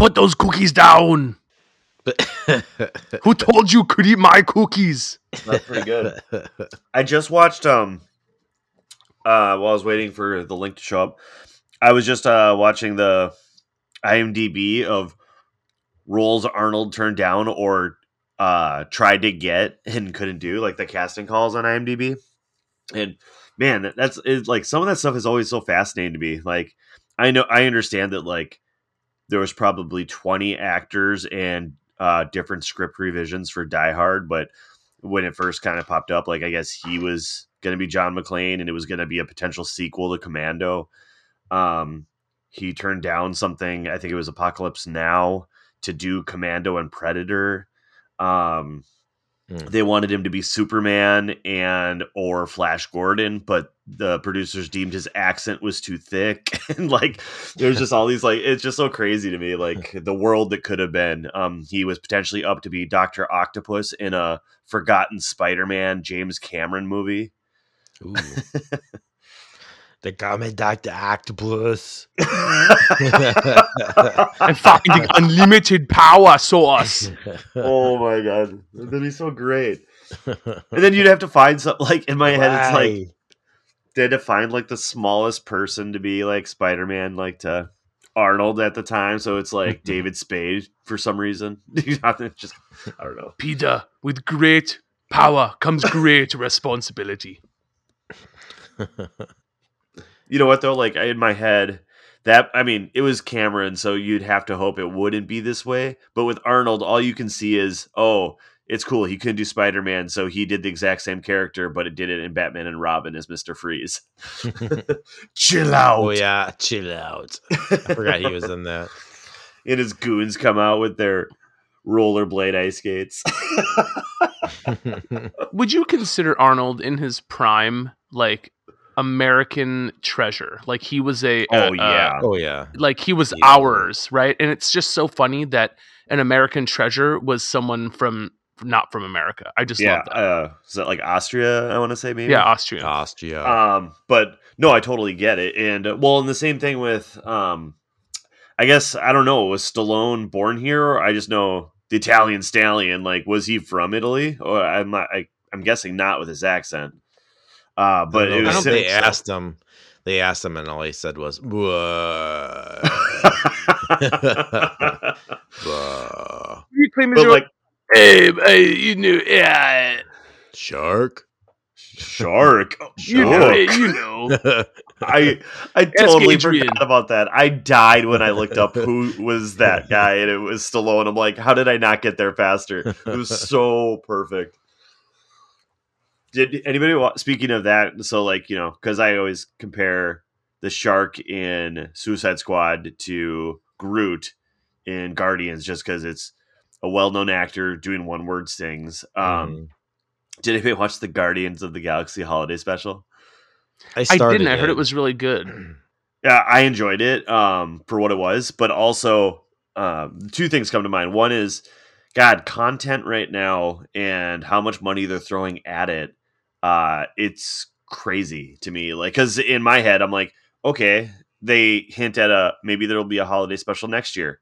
Put those cookies down. Who told you could eat my cookies? That's pretty good. I just watched um uh while I was waiting for the link to show up. I was just uh watching the IMDb of roles Arnold turned down or uh tried to get and couldn't do, like the casting calls on IMDb. And man, that's it's like some of that stuff is always so fascinating to me. Like I know I understand that like there was probably 20 actors and uh different script revisions for Die Hard, but when it first kind of popped up, like I guess he was going to be John McClane and it was going to be a potential sequel to Commando. Um, he turned down something. I think it was Apocalypse Now to do Commando and Predator. Um, Hmm. They wanted him to be Superman and or Flash Gordon, but the producers deemed his accent was too thick, and like there's just all these like it's just so crazy to me, like the world that could have been. Um, he was potentially up to be Doctor Octopus in a forgotten Spider-Man James Cameron movie. Ooh. they call me Doctor Octopus. I'm finding unlimited power source. oh my god, that'd be so great. And then you'd have to find something like in my head, it's like Why? they had to find like the smallest person to be like Spider-Man, like to Arnold at the time. So it's like David Spade for some reason. just I don't know. Peter, with great power comes great responsibility. You know what though? Like in my head, that I mean, it was Cameron, so you'd have to hope it wouldn't be this way. But with Arnold, all you can see is, oh, it's cool. He couldn't do Spider Man, so he did the exact same character, but it did it in Batman and Robin as Mister Freeze. Chill out. oh yeah, chill out. I forgot he was in that. and his goons come out with their rollerblade ice skates. Would you consider Arnold in his prime like American treasure? Like he was a Oh, a- yeah. oh yeah. like he was Yeah. ours, right? And it's just so funny that an American treasure was someone from not from America. I just yeah, love that. uh, is that like Austria? I want to say maybe. yeah, Austrian. Austria. Um, but no, I totally get it. And uh, well, and the same thing with um, I guess I don't know. Was Stallone born here? Or I just know the Italian stallion. Like, was he from Italy? Or I'm not. I, I'm guessing not with his accent. Uh, but I it don't was they so- asked him. They asked him, and all he said was "Whoa." Whoa. You claim but like hey, hey, you knew, yeah, shark. shark, you know, Shark. you know. I I totally forgot about that. I died when I looked up who was that guy, and it was Stallone. I'm like, how did I not get there faster? It was so perfect. Did anybody wa- speaking of that? So like you know, because I always compare the shark in Suicide Squad to Groot in Guardians, just because it's a well-known actor doing one-word things. Um, Mhm. Did anybody watch the Guardians of the Galaxy holiday special? I I didn't. I heard it it. was really good. Yeah, I enjoyed it um, for what it was, but also um, two things come to mind. One is, God, content right now and how much money they're throwing at it. Uh, it's crazy to me. Like, because in my head, I'm like, okay, they hint at a maybe there'll be a holiday special next year.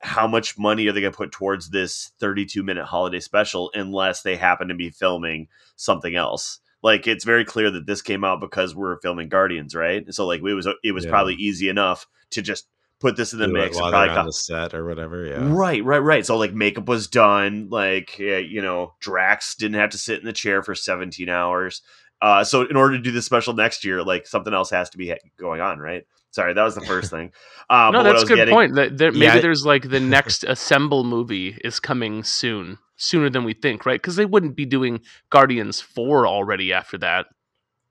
How much money are they going to put towards this 32 minute holiday special unless they happen to be filming something else? Like it's very clear that this came out because we're filming Guardians, right? So like it was it was Yeah. probably easy enough to just put this in the Do it mix. and while probably they're on the set or whatever. Yeah. Right, right, right. So like makeup was done. Like yeah, you know, Drax didn't have to sit in the chair for 17 hours. Uh, so in order to do the special next year, like something else has to be going on, right? Sorry, that was the first thing. Uh, no, but what I that's a good getting- point. That there, maybe Yeah. there's like the next Assemble movie is coming soon, sooner than we think, right? Because they wouldn't be doing Guardians four already after that.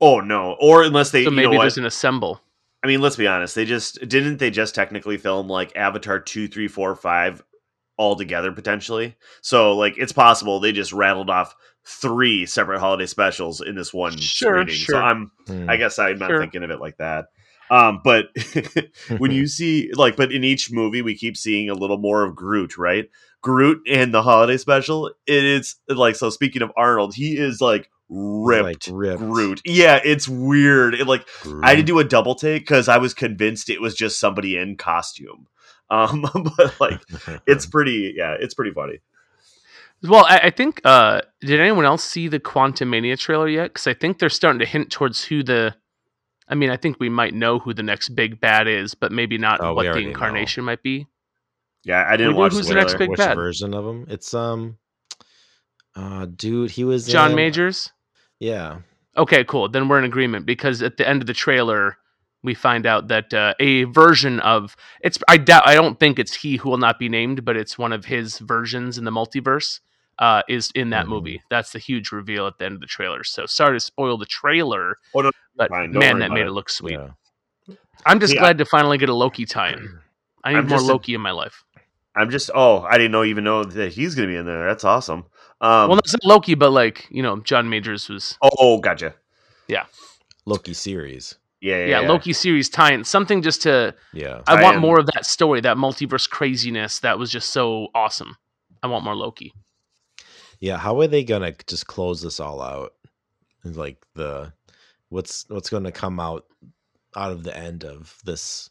Oh no, or unless they, So you maybe know what? there's an Assemble. I mean, let's be honest. They just didn't they just technically film like Avatar two, three, four, five all together potentially. So like it's possible they just rattled off three separate holiday specials in this one Sure, screening. sure. So I'm Hmm. I guess I'm not Sure. thinking of it like that. Um, but when you see like, but in each movie we keep seeing a little more of Groot, right? Groot in the holiday special, it is like so. Speaking of Arnold, he is like ripped, Like, ripped. Groot. Yeah, it's weird. It like I Groot. did do a double take because I was convinced it was just somebody in costume. Um, but like it's pretty, yeah, it's pretty funny. Well, I, I think. Uh, did anyone else see the Quantumania trailer yet? Because I think they're starting to hint towards who the. I mean, I think we might know who the next big bad is, but maybe not Oh, what the already know. incarnation might be. Yeah, I didn't We know watch who's the the next big Which bad. version of him? It's um, uh, dude, he was John in- Majors. Yeah, Okay, cool. Then we're in agreement because at the end of the trailer, we find out that uh, a version of it's. I doubt. I don't think it's he who will not be named, but it's one of his versions in the multiverse. Uh, is in that Mhm. movie. That's the huge reveal at the end of the trailer. So sorry to spoil the trailer, Oh, no, but fine. Man, that made it. it look sweet. yeah. I'm just Yeah. glad to finally get a Loki tie-in. I need I'm more just a- Loki in my life. I'm just. Oh, I didn't know even know that he's gonna be in there. That's awesome. Um, well, not Loki, but like you know, John Majors was oh, gotcha. Yeah. Loki series. Yeah, yeah, yeah, yeah. Loki series tie-in. Something just to Yeah, I I want am- more of that story, that multiverse craziness that was just so awesome. I want more Loki. yeah. How are they gonna just close this all out? Like the what's what's gonna come out out of the end of this,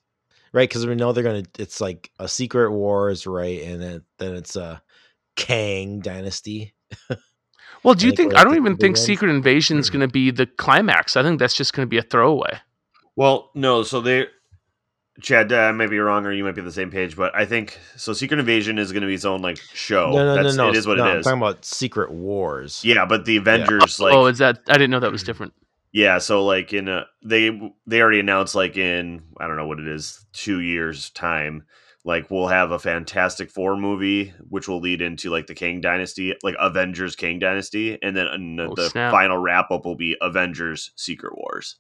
right? Because we know they're gonna. It's like a Secret Wars, right? And then then it's a Kang Dynasty. Well, do you think? I don't even think? Secret Invasion is hmm. going to be the climax. I think that's just going to be a throwaway. Well, no. So they, Chad, I might be wrong, or you might be on the same page, but I think so. Secret Invasion is going to be its own like show. no, no, no, That's, no. It is what no, it I'm talking about Secret Wars. Yeah, but the Avengers, oh, like, oh, is that? I didn't know that was different. yeah. So like in a they they already announced like in I don't know what it is two years time. Like we'll have a Fantastic Four movie, which will lead into like the Kang Dynasty, like Avengers Kang Dynasty, and then and Oh, the snap. final wrap up will be Avengers Secret Wars.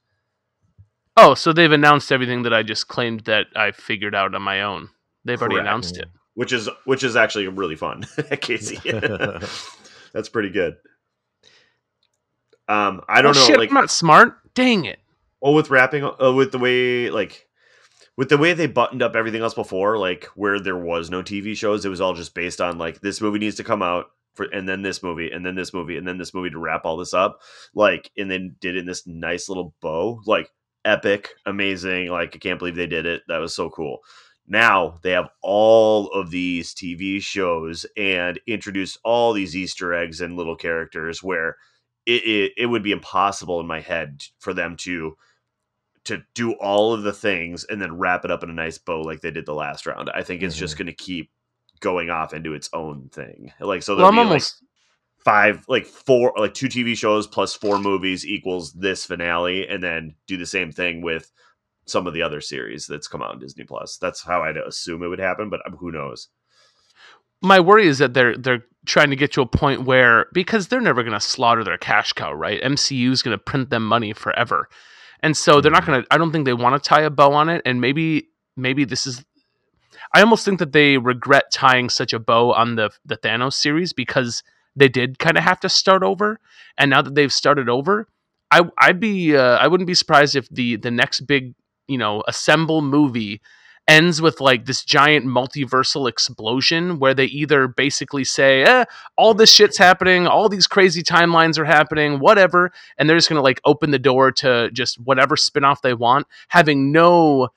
Oh, so they've announced everything that I just claimed that I figured out on my own. They've already announced it. which is which is actually really fun, Casey. That's pretty good. Um, I don't Well, know, Shit, like, I'm not smart. Dang it. oh, with wrapping, uh, with the way, like, with the way they buttoned up everything else before, like, where there was no TV shows, it was all just based on like this movie needs to come out for, and then this movie, and then this movie, and then this movie to wrap all this up, like, and then did it in this nice little bow, like, epic, amazing. Like, I can't believe they did it. That was so cool. Now they have all of these TV shows and introduced all these Easter eggs and little characters where it, it, it would be impossible in my head for them to to do all of the things and then wrap it up in a nice bow like they did the last round. I think it's just going to keep going off into its own thing. Like so, Well, there'll I'm be almost. like five, like four, like two TV shows plus four movies equals this finale, and then do the same thing with some of the other series that's come out on Disney Plus. That's how I'd assume it would happen, but um, who knows? my worry is that they're they're trying to get to a point where because they're never going to slaughter their cash cow, right? MCU is going to print them money forever, and so they're not going to. I don't think they want to tie a bow on it, and maybe maybe this is. I almost think that they regret tying such a bow on the the Thanos series because they did kind of have to start over, and now that they've started over, I I'd be uh, I wouldn't be surprised if the the next big you know assemble movie ends with like this giant multiversal explosion where they either basically say, eh, all this shit's happening, all these crazy timelines are happening, whatever, and they're just gonna like open the door to just whatever spin-off they want, having no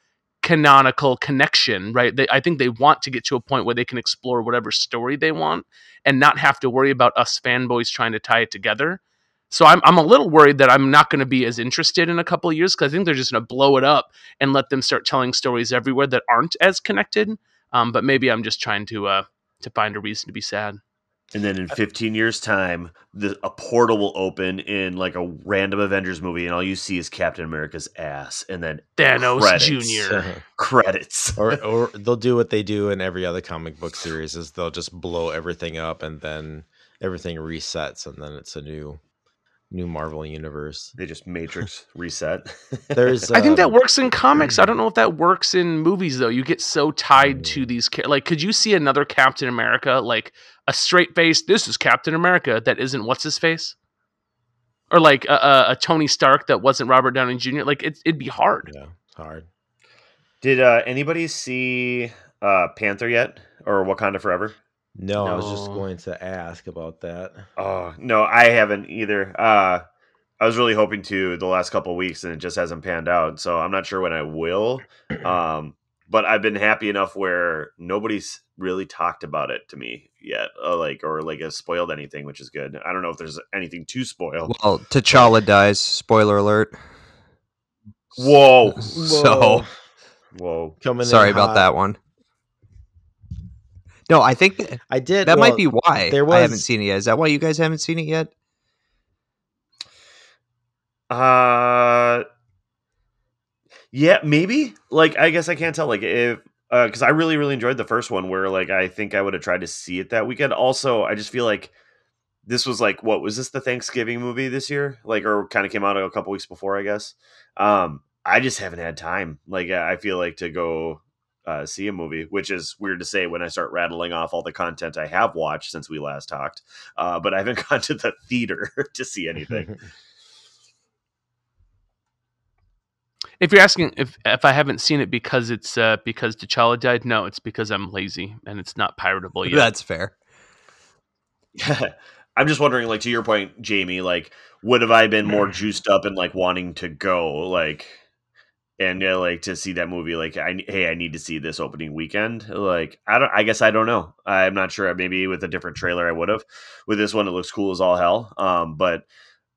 canonical connection, right? They, I think they want to get to a point where they can explore whatever story they want and not have to worry about us fanboys trying to tie it together. So I'm I'm a little worried that I'm not going to be as interested in a couple of years because I think they're just going to blow it up and let them start telling stories everywhere that aren't as connected. Um, but maybe I'm just trying to uh, to find a reason to be sad. And then in 15 years' time, the, a portal will open in like a random Avengers movie, and all you see is Captain America's ass, and then Thanos Credits. Junior. credits. or or they'll do what they do in every other comic book series is they'll just blow everything up and then everything resets and then it's a new new Marvel universe. they just Matrix reset. There's I think that um, works in comics. I don't know if that works in movies though. You get so tied to these cha- like could you see another Captain America like a straight face this is Captain America that isn't what's his face? Or like a, a, a Tony Stark that wasn't Robert Downey Jr. Like it, it'd be hard. yeah, hard. Did uh, anybody see uh, Panther yet, or Wakanda Forever? No, I was just going to ask about that. Oh no, I haven't either. Uh, I was really hoping to the last couple of weeks, and it just hasn't panned out. So I'm not sure when I will. Um, but I've been happy enough where nobody's really talked about it to me yet, uh, like or like has spoiled anything, which is good. I don't know if there's anything to spoil. Well, T'Challa dies. Spoiler alert. Whoa, So whoa! Coming in sorry about hot. that one. No, I think that, I did. that well, might be why there was, I haven't seen it yet. Is that why you guys haven't seen it yet? Uh, yeah, maybe. Like, I guess I can't tell. Like, if because I really, really enjoyed the first one, where like I think I would have tried to see it that weekend. Also, I just feel like this was like what was this the Thanksgiving movie this year? Like, or kind of came out a couple weeks before, I guess. Um, I just haven't had time. Like, I feel like to go uh, see a movie, which is weird to say when I start rattling off all the content I have watched since we last talked. Uh, but I haven't gone to the theater to see anything. If you're asking if if I haven't seen it because it's uh, because T'Challa died, no, it's because I'm lazy and it's not piratable yet. That's fair. I'm just wondering, like to your point, Jamie, like would have I been more juiced up and like wanting to go, like, and uh, like to see that movie? Like, I hey, I need to see this opening weekend. Like, I don't. I guess I don't know. I'm not sure. Maybe with a different trailer, I would have. With this one, it looks cool as all hell. Um, but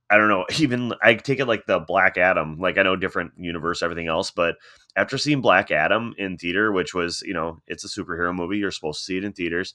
I don't know. Even I take it like the Black Adam. Like I know different universe, everything else, but after seeing Black Adam in theater, which was you know it's a superhero movie, you're supposed to see it in theaters.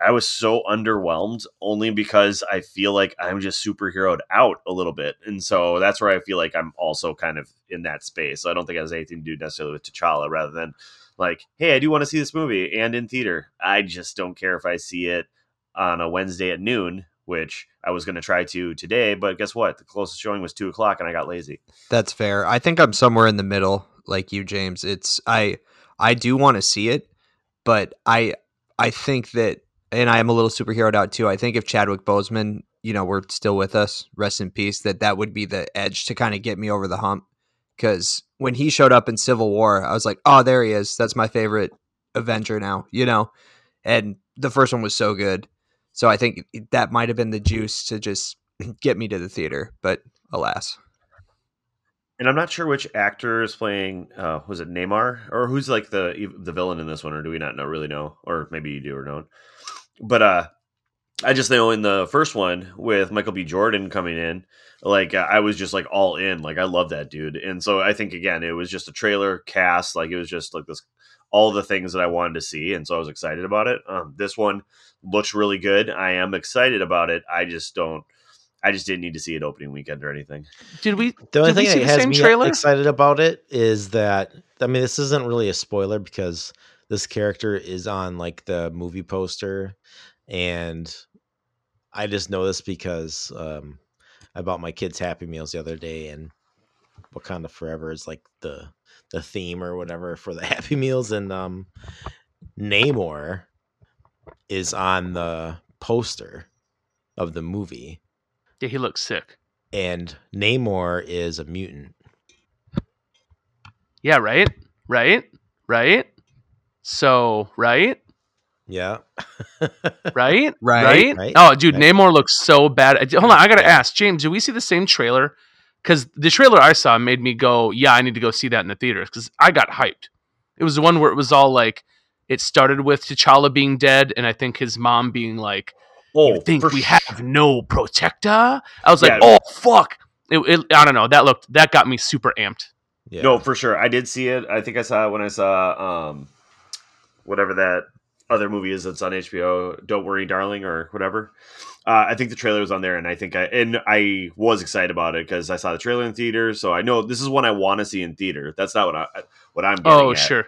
I was so underwhelmed only because I feel like I'm just superheroed out a little bit. And so that's where I feel like I'm also kind of in that space. So I don't think it has anything to do necessarily with T'Challa rather than like, hey, I do want to see this movie and in theater. I just don't care if I see it on a Wednesday at noon, which I was going to try to today. But guess what? The closest showing was two o'clock and I got lazy. That's fair. I think I'm somewhere in the middle, like you, James. It's I I do want to see it, but I I think that and I am a little superheroed out too. I think if Chadwick Boseman, you know, were still with us, rest in peace, that that would be the edge to kind of get me over the hump. Because when he showed up in Civil War, I was like, oh, there he is. That's my favorite Avenger now, you know. And the first one was so good, so I think that might have been the juice to just get me to the theater. But alas. And I'm not sure which actor is playing. Uh, was it Namor or who's like the the villain in this one, or do we not know really know, or maybe you do or don't. But uh, I just know in the first one with Michael B. Jordan coming in, like uh, I was just like all in. Like I love that dude, and so I think again it was just a trailer cast. Like it was just like this, all the things that I wanted to see, and so I was excited about it. Um, this one looks really good. I am excited about it. I just don't. I just didn't need to see it opening weekend or anything. Did we? The only thing that the has me trailer? excited about it is that I mean this isn't really a spoiler because this character is on like the movie poster, and I just know this because um, I bought my kids Happy Meals the other day, and Wakanda Forever is like the the theme or whatever for the Happy Meals, and um, Namor is on the poster of the movie, Yeah, he looks sick. and Namor is a mutant. Yeah, right, right, right. So right, Yeah. right, Right, right, Oh, dude, right. Namor looks so bad. Hold on, I gotta ask James. Do we see the same trailer? Because the trailer I saw made me go, "Yeah, I need to go see that in the theaters." Because I got hyped. It was the one where it was all like, it started with T'Challa being dead, and I think his mom being like, Oh, "You think we sh- have no protector?" I was like, Yeah. "Oh fuck!" It, it, I don't know. That looked that got me super amped. Yeah. No, for sure. I did see it. I think I saw it when I saw um whatever that other movie is that's on HBO, Don't Worry Darling or whatever. Uh, I think the trailer was on there and I think I and I was excited about it because I saw the trailer in theater, so I know this is one I want to see in theater. That's not what I what I'm Oh at. sure.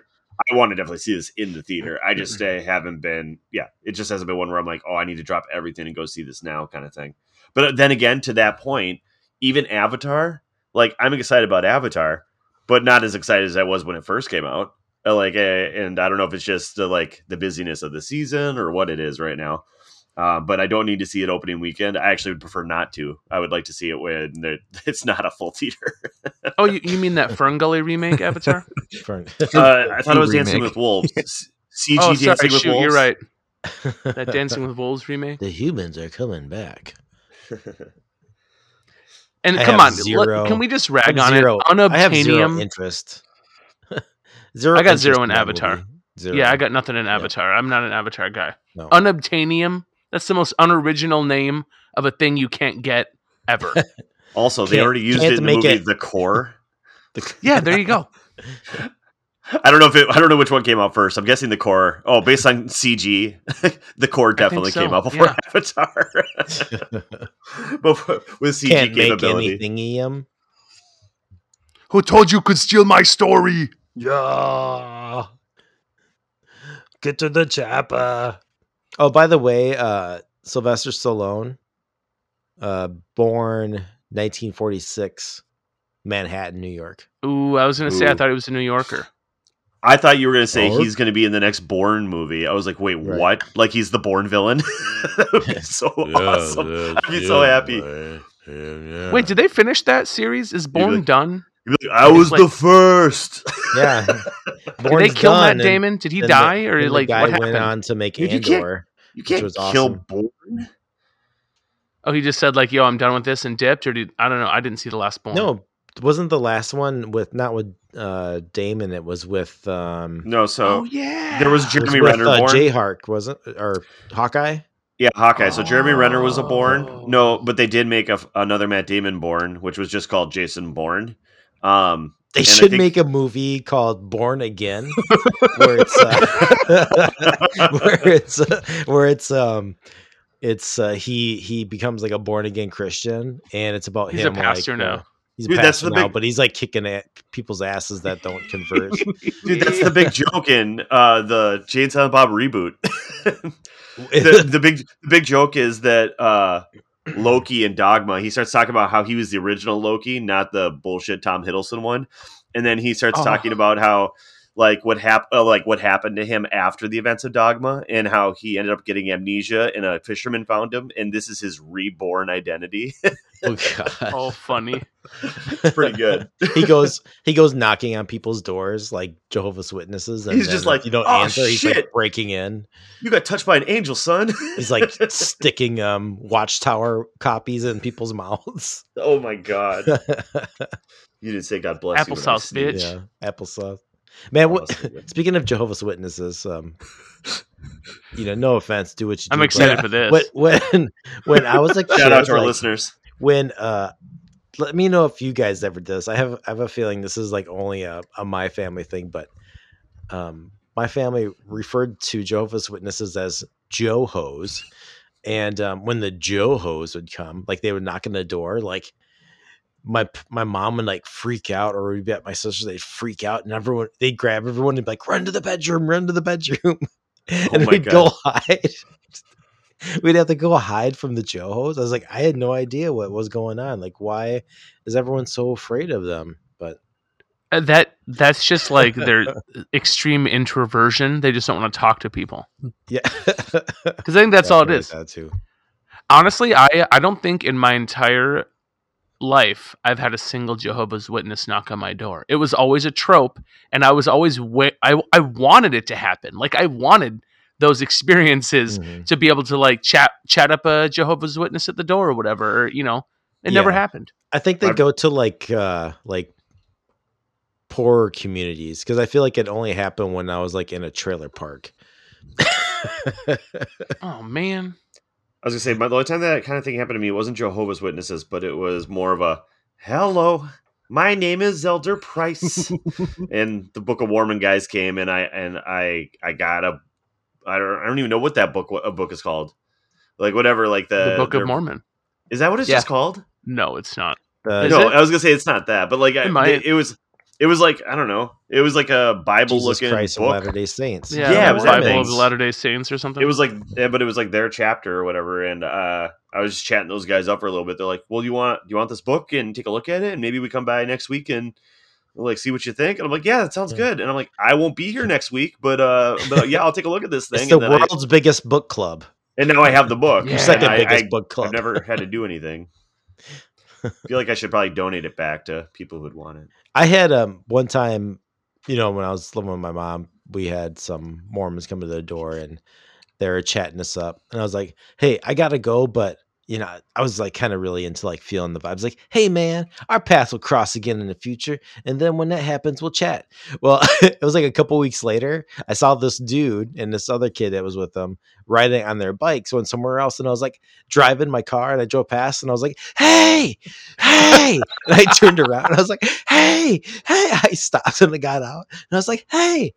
I want to definitely see this in the theater. I just uh, haven't been, yeah, it just hasn't been one where I'm like, oh, I need to drop everything and go see this now kind of thing. But then again, to that point, even Avatar, like I'm excited about Avatar, but not as excited as I was when it first came out. Like, uh, and I don't know if it's just uh, like the busyness of the season or what it is right now. Uh, but I don't need to see it opening weekend. I actually would prefer not to. I would like to see it when it's not a full theater. Oh, you, you mean that Ferngully remake Avatar? For- Uh, I thought it was Remake. Dancing with Wolves. CG oh, Dancing sorry, with shoot, Wolves. you're right. That Dancing with Wolves remake. the humans are coming back. And I come have on, let- can we just rag on zero, it? I have zero interest. Zero. I got zero in Avatar. Zero. Yeah, I got nothing in Avatar. I'm not an Avatar guy. No. Unobtainium. That's the most unoriginal name of a thing you can't get ever. Also, they Can't- already used it in the movie it- The Core. The- yeah, there you go. I don't know if it, I don't know which one came out first. I'm guessing The Core. Oh, based on CG, The Core definitely so, came out before yeah. Avatar. but with CG Can't make capability. anything. Em. Who told you could steal my story? Yeah. Get to the chopper. Oh, by the way, uh Sylvester Stallone, uh born 1946, Manhattan, New York. Ooh, I was gonna say I thought he was a New Yorker. I thought you were going to say Or- he's going to be in the next Bourne movie. I was like, wait, Right. what? Like he's the Bourne villain? that would be so awesome. I'd be so happy. Wait, did they finish that series? Is Bourne like- done? You'd be like, I was like- the first. Yeah. Did they kill done, Matt Damon? Did he then the- die, or then the like guy what went on to make Dude, you can't- You can't was kill awesome. Bourne. Oh, he just said like, "Yo, I'm done with this," and dipped, or did I don't know? I didn't see the last Bourne. No, wasn't the last one with not with uh Damon? It was with um. No, so oh yeah, there was it was Jeremy with, Renner uh, Bourne. Jayhawk, wasn't or Hawkeye? Yeah, Hawkeye. So Jeremy Renner was a Oh. Bourne. No, but they did make a, another Matt Damon Bourne, which was just called Jason Bourne. Um, They should think- make a movie called Born Again, where it's uh, where it's uh, where it's um it's uh, he he becomes like a born again Christian, and it's about He's a him. pastor like, now. uh, he's a Dude, that's pastor the now, big- but he's like kicking at people's asses that don't convert. dude, that's the big joke in uh, the Jay and Silent Bob reboot. the, the big the big joke is that uh, Loki and Dogma. He starts talking about how he was the original Loki, not the bullshit Tom Hiddleston one, and then he starts Oh. talking about how like what hap- uh, like what happened to him after the events of Dogma, and how he ended up getting amnesia, and a fisherman found him, and this is his reborn identity. oh god, Oh, funny. it's pretty good. he goes he goes knocking on people's doors like Jehovah's Witnesses, and He's then just like, you don't "Oh, answer. He's like shit." breaking in. You got touched by an angel, son. He's like sticking um watchtower copies in people's mouths. oh my god. You didn't say God bless you. when I Applesauce, bitch. yeah, applesauce. Man, what, that's so good. speaking of Jehovah's Witnesses, um, you know, no offense, do what you do. I'm but excited for this. When when when I was like, Shout out to our listeners. when uh let me know if you guys ever did this. I have I have a feeling this is like only a, a my family thing, but um my family referred to Jehovah's Witnesses as Johos. And um, when the Johos would come, like they would knock on the door, like my my mom would like freak out, or we'd be at my sister's, they'd freak out, and everyone they'd grab everyone and be like, run to the bedroom, run to the bedroom. and Oh my we'd God. go hide. We'd have to go hide from the Johos. I was like, I had no idea what was going on. Like, why is everyone so afraid of them? But Uh, that that's just like their extreme introversion. They just don't want to talk to people. yeah, Because I think that's all it is. That too. Honestly, I I don't think in my entire life I've had a single Jehovah's Witness knock on my door. It was always a trope, and I was always wa- I I wanted it to happen. Like I wanted those experiences Mhm. to be able to like chat chat up a Jehovah's Witness at the door or whatever. Or, you know, it never happened. I think they go to like uh like poorer communities because I feel like it only happened when I was like in a trailer park. Oh man, I was gonna say, my, the only time that kind of thing happened to me wasn't Jehovah's Witnesses, but it was more of a "Hello, my name is Elder Price," and the Book of Mormon guys came, and I and I I got a I don't I don't even know what that book a book is called, like whatever, like the, the Book of Mormon. Is that what it's Yeah. just called? No, it's not. Uh, no, it? I was gonna say it's not that, but like I, It might. it was it was like I don't know, it was like a Bible Jesus looking Christ of book. Latter Day Saints. Yeah, Yeah, it was Bible of the Latter Day Saints or something. It was like, yeah, but it was like their chapter or whatever, and uh, I was just chatting those guys up for a little bit. They're like, "Well, you want do you want this book and take a look at it, and maybe we come by next week and we'll, like see what you think." And I'm like, "Yeah, that sounds Yeah. good." And I'm like, "I won't be here next week, but uh, but yeah, I'll take a look at this thing." It's the and, then I- world's biggest book club. and now I have the book. Your Your Yeah. second I- biggest I, book club. I've never had to do anything. Feel like I should probably donate it back to people who would want it. I had um one time, you know, when I was living with my mom, we had some Mormons come to the door and they were chatting us up, and I was like, "Hey, I gotta go, but you know, I was like kind of really into like feeling the vibes. Like, hey man, our paths will cross again in the future, and then when that happens, we'll chat. Well, it was like a couple weeks later. I saw this dude and this other kid that was with them riding on their bikes going somewhere else, and I was like driving my car, and I drove past, and I was like, hey, hey, and I turned around, and I was like, hey, hey, I stopped and I got out, and I was like, hey.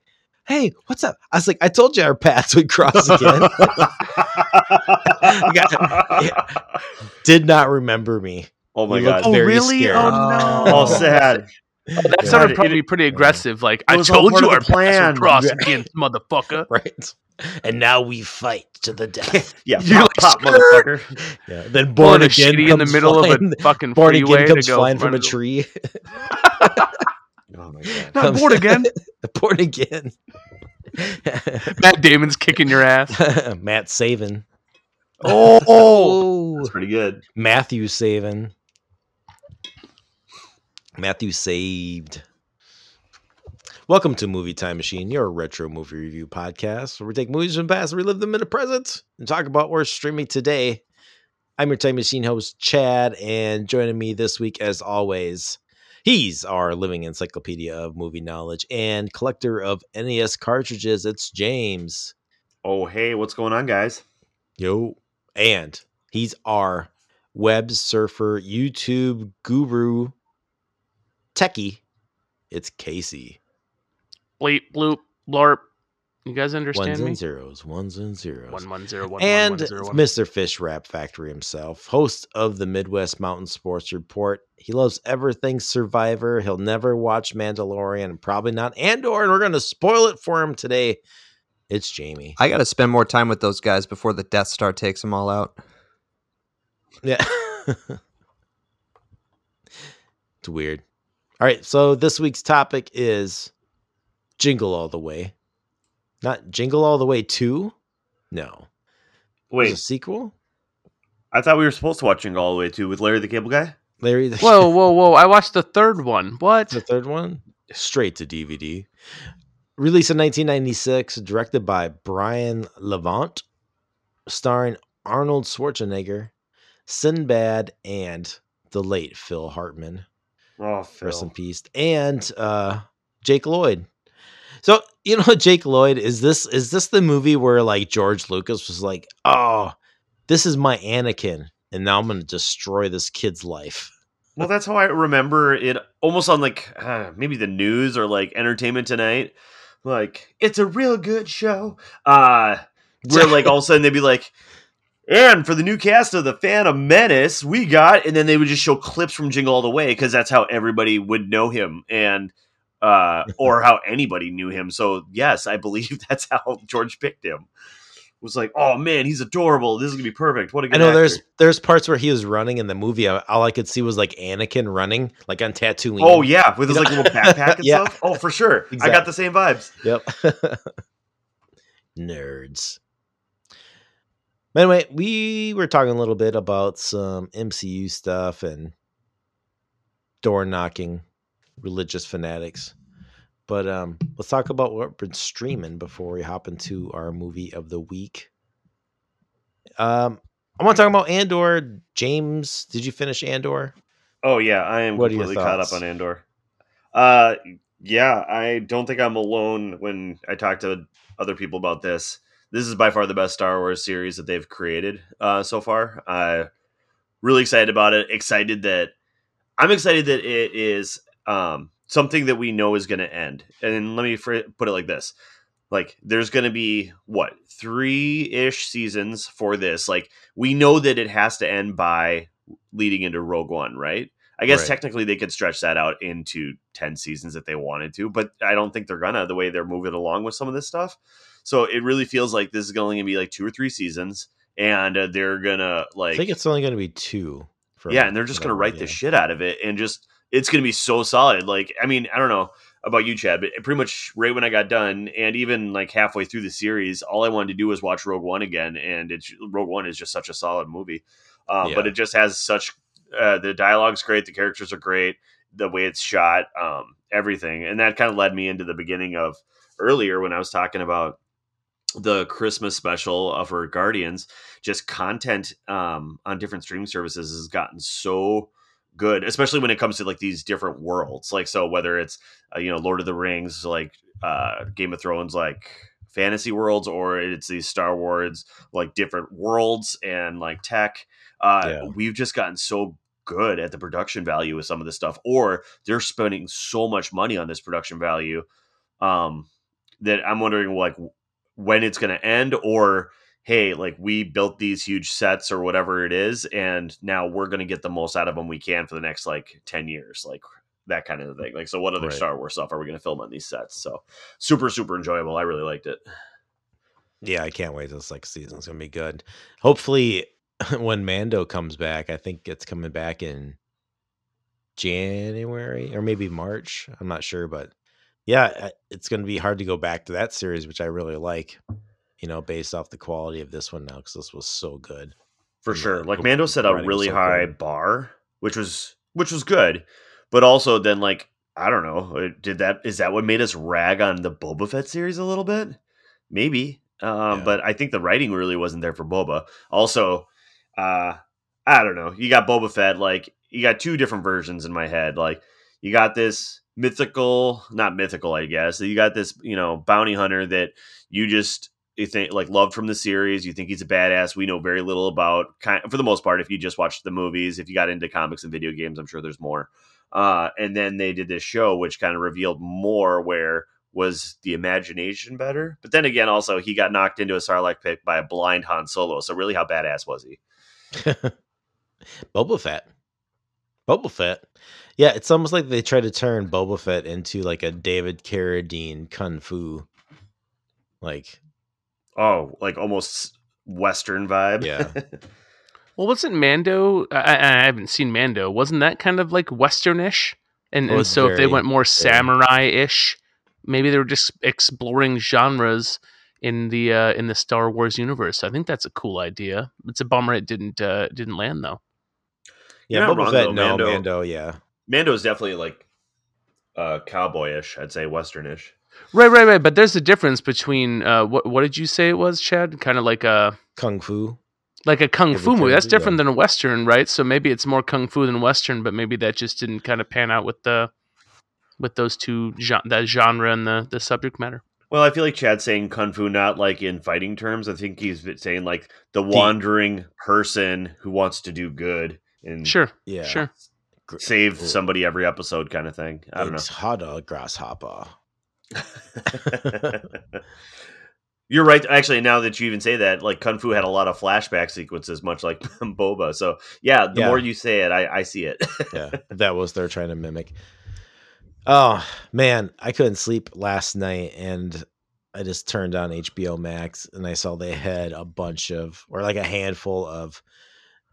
Hey, what's up? I was like, I told you our paths would cross again. Yeah. Did not remember me. oh my god! Oh, really? scared. Oh, no. All sad. Oh, that Yeah. sounded It- probably pretty aggressive. Like, I told you our plans plan. would cross again, motherfucker. Right. And now we fight to the death. Yeah, You're pop, pop, motherfucker. Yeah. Then Born born a again shitty in the middle flying- of a fucking born freeway again to comes go flying from a tree. Oh my god! Not born again. born again. Matt Damon's kicking your ass. Matt Savin. Oh, That's pretty good. Matthew Savin. Matthew saved. Welcome to Movie Time Machine, your retro movie review podcast where we take movies from the past, relive them in the present, and talk about what's streaming today. I'm your Time Machine host, Chad, and joining me this week, as always, he's our living encyclopedia of movie knowledge and collector of NES cartridges. It's James. Oh hey, what's going on, guys? Yo. And he's our web surfer, YouTube guru, techie. It's Casey. bleep, bloop, blorp. You guys Ones understand me? and zeros, ones and zeros. One one zero one and one one zero one. Mr. Fish Rap Factory himself, host of the Midwest Mountain Sports Report. He loves everything Survivor. He'll never watch Mandalorian probably not Andor, and we're going to spoil it for him today. It's Jamie. I got to spend more time with those guys before the Death Star takes them all out. Yeah. it's weird. All right, so this week's topic is Jingle All the Way. Not Jingle All the Way 2? No. There's a Wait, sequel? I thought we were supposed to watch Jingle All the Way too with Larry the Cable Guy. Larry the Whoa, whoa, whoa! I watched the third one. What? the third one? Straight to DVD. Released in 1996, directed by Brian Levant, starring Arnold Schwarzenegger, Sinbad, and the late Phil Hartman. Oh, Phil. rest in Phil. peace and uh jake lloyd so you know jake lloyd is this is this the movie where like george lucas was like oh this is my anakin and now i'm gonna destroy this kid's life Well, that's how I remember it. Almost on like uh, maybe the news or like Entertainment Tonight. Like it's a real good show. Uh where like all of a sudden they'd be like, and for the new cast of the Phantom Menace, we got, and then they would just show clips from Jingle All the Way because that's how everybody would know him and uh or how anybody knew him. So yes, I believe that's how George picked him. Was like, oh man, he's adorable. This is gonna be perfect. What a good i know actor. there's there's parts where he was running in the movie all i could see was like anakin running like on Tatooine. Oh yeah, with his like little backpack and Yeah. stuff. Oh, for sure. I got the same vibes. Yep. Nerds. Anyway, we were talking a little bit about some MCU stuff and door knocking religious fanatics. But um, let's talk about what we've been streaming before we hop into our movie of the week. Um, I want to talk about Andor. James, did you finish Andor? Oh yeah, I am What completely caught up on Andor. Uh yeah, I don't think I'm alone when I talk to other people about this. This is by far the best Star Wars series that they've created uh, so far. Uh, really excited about it. Excited that I'm excited that it is um, something that we know is going to end. And let me put it like this: like, there's going to be what three ish seasons for this. Like, we know that it has to end by leading into Rogue One, right? I guess Right. technically they could stretch that out into 10 seasons if they wanted to, but I don't think they're gonna the way they're moving along with some of this stuff. So it really feels like this is only gonna be like two or three seasons, and uh, they're gonna like I think it's only going to be two. For yeah, and they're just gonna write the shit out of it, and just it's gonna be so solid. Like, I mean, I don't know about you, Chad, but pretty much right when I got done, and even like halfway through the series, all I wanted to do was watch Rogue One again, and it's Rogue One is just such a solid movie. Uh, But it just has such uh, the dialogue's great, the characters are great, the way it's shot, um, everything, and that kind of led me into the beginning of earlier when I was talking about the Christmas special of her Guardians, just content um, on different streaming services has gotten so good, especially when it comes to like these different worlds. Like, so whether it's uh, you know Lord of the Rings, like uh, Game of Thrones, like fantasy worlds, or it's these Star Wars, like different worlds and like tech. Uh, Yeah. We've just gotten so good at the production value with some of this stuff, or they're spending so much money on this production value um, that I'm wondering like when it's going to end or hey like we built these huge sets or whatever it is and now we're going to get the most out of them we can for the next like 10 years like that kind of thing like so what other Right. star wars stuff are we going to film on these sets so super super enjoyable i really liked it Yeah, I can't wait. This like season's gonna be good. Hopefully, when Mando comes back, I think it's coming back in January or maybe March. I'm not sure, but yeah, it's gonna be hard to go back to that series, which I really like. You know, based off the quality of this one now, because this was so good. for And sure the- like mando set a really so high good. bar which was which was good but also then like i don't know uh, did that is that what made us rag on the boba fett series a little bit maybe um Yeah. but i think the writing really wasn't there for boba also uh i don't know you got boba fett like you got two different versions in my head like you got this mythical not mythical i guess you got this you know bounty hunter that you just you think like loved from the series you think he's a badass we know very little about kind for the most part if you just watched the movies if you got into comics and video games i'm sure there's more uh and then they did this show which kind of revealed more where was the imagination better but then again also he got knocked into a sarlacc pit by a blind han solo so really how badass was he Boba Fett. Boba Fett. Yeah, it's almost like they try to turn Boba Fett into like a David Carradine kung fu. Like, oh like almost western vibe Yeah. Well, wasn't Mando? I, I I haven't seen Mando. Wasn't that kind of like westernish? And, and was so if they went more samurai-ish, maybe they were just exploring genres in the uh, in the Star Wars universe. I think that's a cool idea. It's a bummer it didn't uh, didn't land though. yeah, You're not Boba wrong, Fett, though, no, Mando- Mando, yeah. mando is definitely like uh cowboyish i'd say westernish Right, right, right. But there's a difference between uh, what what did you say it was, Chad? Kind of like a Kung fu. like a kung fu movie. That's different yeah. than a western, right? So maybe it's more kung fu than western, but maybe that just didn't kind of pan out with the with those two that genre and the the subject matter. Well, I feel like Chad's saying kung fu not like in fighting terms. I think he's saying like the wandering person who wants to do good and Sure, Yeah. sure. Gr- save somebody every episode kind of thing. I don't know. It's hot a grasshopper. Know. You're right. Actually, now that you even say that, like kung fu had a lot of flashback sequences, much like Boba. So yeah, the Yeah. more you say it, I, I see it. yeah, that was they're trying to mimic. Oh man, I couldn't sleep last night, and I just turned on HBO Max, and I saw they had a bunch of, or like a handful of,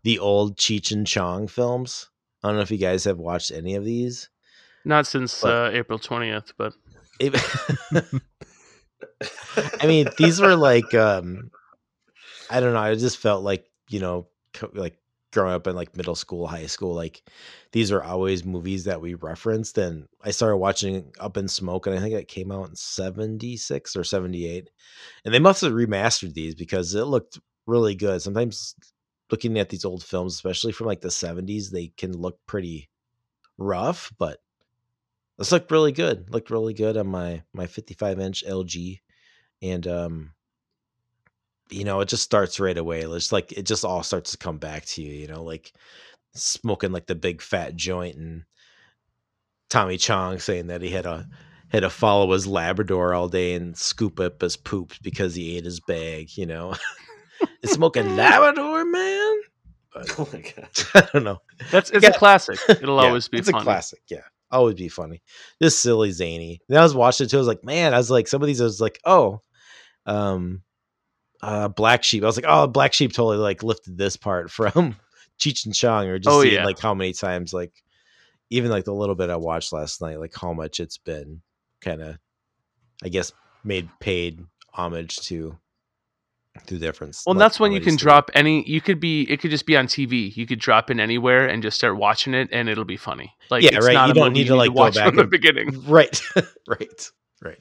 the old Cheech and Chong films. I don't know if you guys have watched any of these. Not since But- uh, April twentieth, but It- I mean, these were like, um, I don't know. I just felt like you know, co- like growing up in like middle school, high school, like these are always movies that we referenced. And I started watching Up in Smoke, and I think it came out in '76 or '78, and they must have remastered these because it looked really good. Sometimes looking at these old films, especially from like the '70s, they can look pretty rough, but this looked really good. Looked really good on my my 55 inch LG, and um, you know, it just starts right away. It's like it just all starts to come back to you. You know, like smoking like the big fat joint, and Tommy Chong saying that he had a had to follow his Labrador all day and scoop up his poops because he ate his bag. You know, smoking Labrador, man. But, oh my god! I don't know. that's it's Yeah. a classic. It'll Yeah, always be it's fun. a classic. Yeah, always be funny. Just silly, zany. Then I was watching it too. I was like, man, I was like, some of these I was like, oh, um, uh, Black Sheep. I was like, oh, Black Sheep totally like lifted this part from Cheech and Chong, or just Oh, seeing yeah. like how many times, like even like the little bit I watched last night, like how much it's been kind of, I guess, made paid homage to through difference. Well, like, that's when you can too. drop any. You could be. It could just be on TV. You could drop in anywhere and just start watching it, and it'll be funny. Like Yeah, it's right. not You a don't movie need to, like, go watch back from the and- beginning. Right, right, right.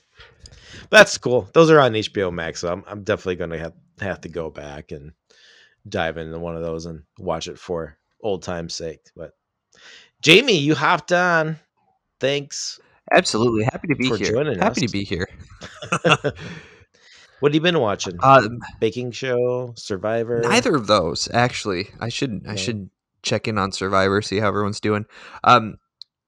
That's cool. Those are on HBO Max, so I'm, I'm definitely going to have, have to go back and dive into one of those and watch it for old time's sake. But Jamie, you hopped on. Thanks. Absolutely happy to be For here. joining happy us. to be here. What have you been watching? Um, Baking show, Survivor. neither of those actually. I should I should check in on Survivor, see how everyone's doing. Um,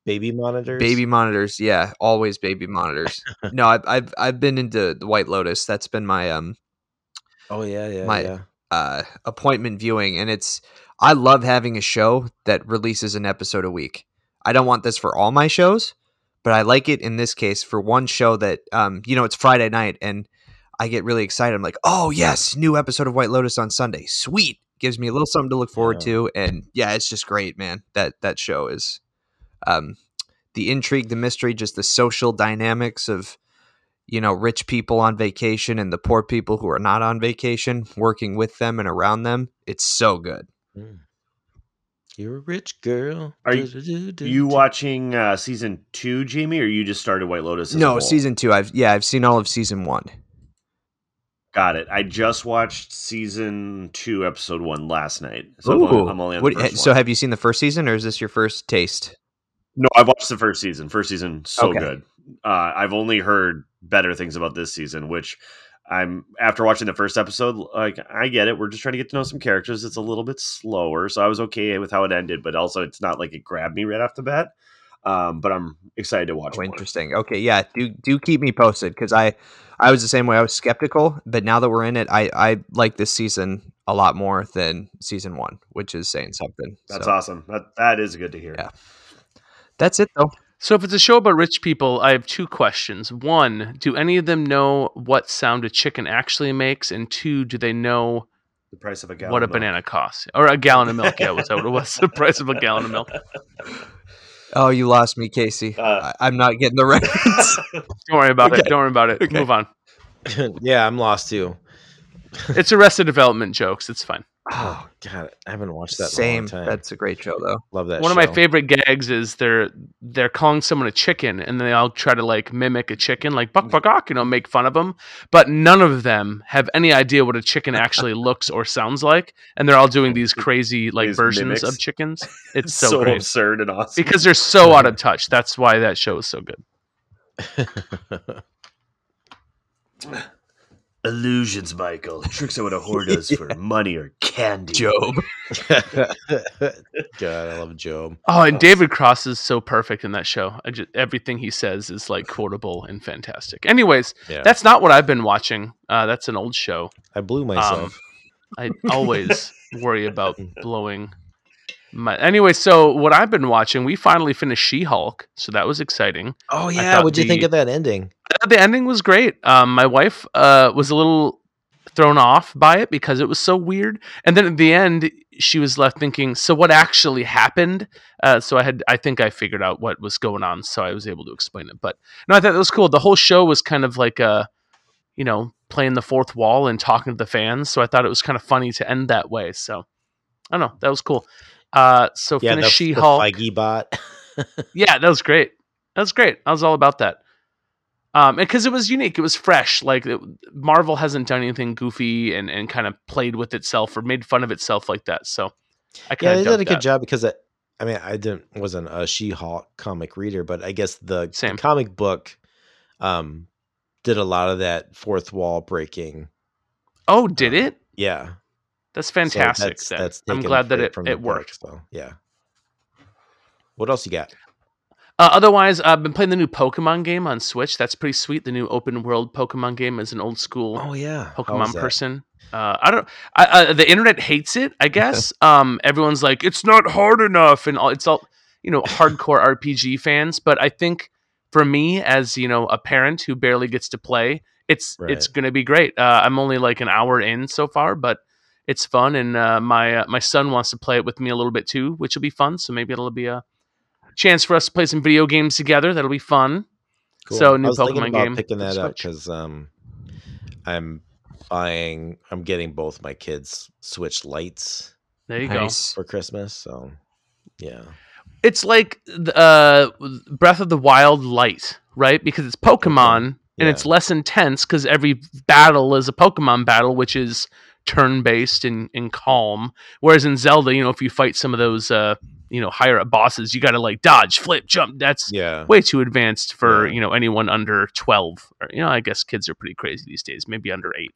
baby monitors. baby monitors, yeah, always baby monitors. no, I've I've I've been into the White Lotus. That's been my um Oh yeah, yeah, my- yeah. uh, appointment viewing, and it's I love having a show that releases an episode a week. I don't want this for all my shows, but I like it in this case for one show that um, you know it's Friday night, and I get really excited. I'm like, oh yes, new episode of White Lotus on Sunday, sweet. Gives me a little something to look forward Yeah. to, and yeah, it's just great, man. That that show is um, the intrigue, the mystery, just the social dynamics of you know rich people on vacation and the poor people who are not on vacation working with them and around them it's so good Mm. You're a rich girl. Are you- you watching uh, season two, Jamie, or you just started White Lotus? no season two i've yeah i've seen all of season one Got it. I just watched season two, episode one last night. So I'm Ooh. only, I'm only on What- the first so have you seen the first season or is this your first taste No, I've watched the first season. First season, so Okay. good. Uh, I've only heard better things about this season, which I'm after watching the first episode. Like, I get it. We're just trying to get to know some characters. It's a little bit slower, so I was okay with how it ended, but also it's not like it grabbed me right off the bat. Um, but I'm excited to watch. oh more. interesting okay yeah do do keep me posted because i i was the same way i was skeptical but now that we're in it i i like this season a lot more than season one which is saying something That's So, awesome. That that is good to hear. Yeah. that's it though So if it's a show about rich people, I have two questions. One, do any of them know what sound a chicken actually makes? And two, do they know The price of a gallon. what a milk. banana costs? Or a gallon of milk, yeah, was that what it was? The price of a gallon of milk. oh you lost me casey Uh, I, i'm not getting the reference Don't worry about it. Don't worry about it. Okay. Move on. yeah, I'm lost too. It's Arrested Development jokes. It's fine. Oh God, I haven't watched that Same. in a long time. That's a great show, though. Love that. One of my favorite gags is they're they're calling someone a chicken, and they all try to like mimic a chicken, like buck buck buck, you know, make fun of them. But none of them have any idea what a chicken actually looks or sounds like, and they're all doing these crazy like These versions mimics. of chickens. It's It's so, so, great absurd and awesome. because they're so out of touch. That's why that show is so good. Illusions, Michael. Tricks are what a whore does for money or candy. Gob. God, I love Gob. Oh, and David Cross is so perfect in that show. I just, everything he says is like quotable and fantastic. Anyways, Yeah, that's not what I've been watching. Uh, that's an old show. I blew Um, myself. I always worry about blowing my. Anyway, so what I've been watching, we finally finished She Hulk, so that was exciting. oh yeah, what'd you think of that ending? Uh, The ending was great. Um, my wife uh, was a little thrown off by it because it was so weird, and then at the end, she was left thinking, "So what actually happened?" Uh, so I had, I think, I figured out what was going on, so I was able to explain it. But no, I thought it was cool. The whole show was kind of like a, you know, playing the fourth wall and talking to the fans. So I thought it was kind of funny to end that way. So I don't know, that was cool. Uh, so Yeah, finish She Hulk. Feige bot. Yeah, that was great. That was great. I was all about that. Um, because it was unique, it was fresh. Like it, Marvel hasn't done anything goofy and, and kind of played with itself or made fun of itself like that. So I yeah, kind they did a good job because I, I mean, I didn't wasn't a She-Hulk comic reader, but I guess the, the comic book um did a lot of that fourth wall breaking. Oh, did it? Yeah, That's so fantastic. that's- that's I'm glad that it, it book, worked. So yeah. What else you got? Uh, otherwise, I've been playing the new Pokemon game on Switch. That's pretty sweet. The new open world Pokemon game is an old school Oh yeah, Pokemon person. Uh, I don't. I, uh, the internet hates it. I guess. um, everyone's like, it's not hard enough, and all, it's all you know, hardcore RPG fans. But I think for me, as you know, a parent who barely gets to play, it's it's going to be great. Uh, I'm only like an hour in so far, but it's fun, and uh, my uh, my son wants to play it with me a little bit too, which will be fun. So maybe it'll be a chance for us to play some video games together. That'll be fun. So, new I was thinking Pokemon about game Picking that up because um, I'm buying. I'm getting both my kids Switch lights There you go. For Christmas. So yeah, it's like uh Breath of the Wild light, right? Because it's Pokemon, and it's less intense because every battle is a Pokemon battle, which is turn based and, and calm. Whereas in Zelda, you know, if you fight some of those uh, you know, higher up bosses, you gotta like dodge, flip, jump. That's yeah. way too advanced for, Yeah. you know, anyone under twelve. Or you know, I guess kids are pretty crazy these days, maybe under eight.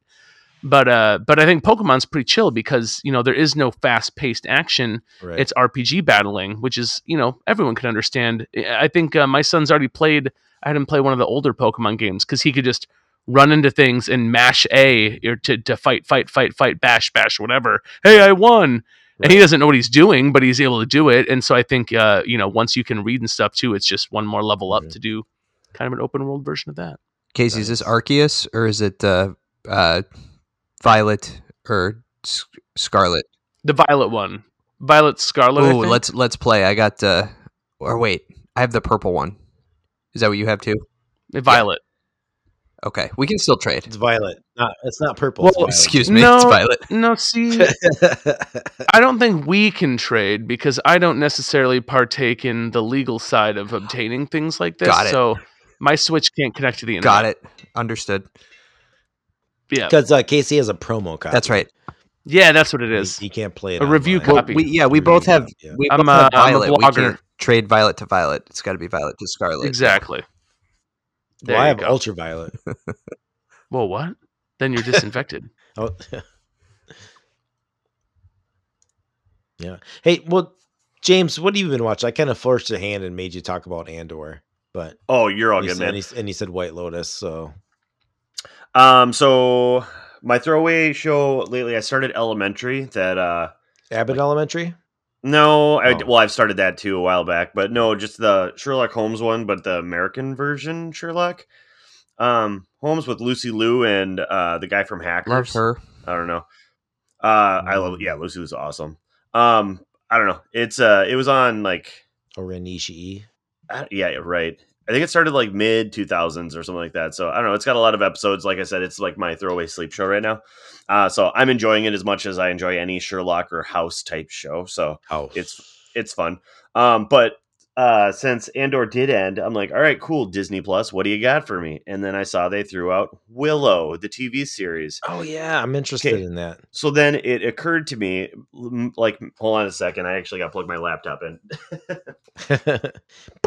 But uh but I think Pokemon's pretty chill because, you know, there is no fast paced action Right. it's RPG battling, which is you know everyone can understand. I think uh, my son's already played. I had him play one of the older Pokemon games because he could just run into things and mash A or to to fight, fight, fight, fight, bash, bash, whatever. Hey, I won. And he doesn't know what he's doing, but he's able to do it. And so I think, uh, you know, once you can read and stuff too, it's just one more level up Mhm. to do kind of an open world version of that. Casey, is this. Arceus or is it uh, uh, Violet or S- Scarlet? The Violet one, Violet Scarlet. Oh, let's let's play. I got uh, or wait, I have the purple one. Is that what you have too? Violet. Okay, we can still trade. It's violet. Not, it's not purple. Well, it's Excuse me, No. it's Violet. No, see. I don't think we can trade because I don't necessarily partake in the legal side of obtaining things like this. Got it. So my Switch can't connect to the internet. Got it. Understood. Yeah, Because uh, Casey has a promo copy. That's right. yeah, that's what it is. He, he can't play it. A review online. copy. we yeah, we both have Yeah. we I'm both have a- I'm a Violet. we blogger. can't trade Violet to Violet. It's got to be Violet to Scarlet. Exactly. There Well, I have go. ultraviolet. Well, what? Then you're disinfected. Oh, yeah. yeah. Hey, well, James, what have you been watching? I kind of forced a hand and made you talk about Andor, but Oh, you're all you good, said- man. and, he, and he said White Lotus, so Um, so my throwaway show lately, I started Elementary. That uh, Abbott Elementary. No, I, Oh. well, I've started that too a while back, but no, just the Sherlock Holmes one, but the American version Sherlock. Um, Holmes with Lucy Liu and uh, the guy from Hackers. Love her. I don't know. Uh, I love yeah, Lucy was awesome. Um, I don't know. It's uh, it was on like O-Ren Ishii. I- yeah, right. I think it started like mid 2000s or something like that. So I don't know. It's got a lot of episodes. Like I said, it's like my throwaway sleep show right now. Uh, so I'm enjoying it as much as I enjoy any Sherlock or House type show. So House. it's it's fun. Um, but uh, since Andor did end, I'm like, all right, cool, Disney Plus. What do you got for me? And then I saw they threw out Willow, the TV series. Oh yeah, I'm interested Okay. in that. So then it occurred to me, like, hold on a second. I actually got to plug my laptop in.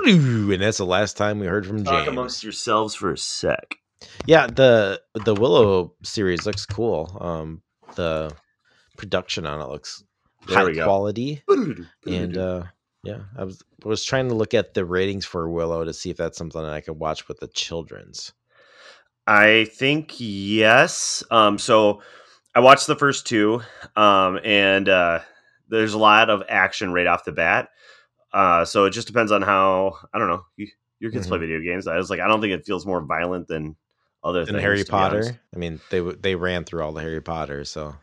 and that's the last time we heard from Talk James. amongst yourselves for a sec. Yeah, the the Willow series looks cool. Um, the production on it looks There high quality, and uh, yeah, I was was trying to look at the ratings for Willow to see if that's something I could watch with the children's. I think yes. Um, so I watched the first two, um, and uh, there's a lot of action right off the bat. Uh, so it just depends on how I don't know. You, your kids play Mhm. video games. I was like, I don't think it feels more violent than other things. Harry to be honest. Potter. I mean, they they ran through all the Harry Potter, so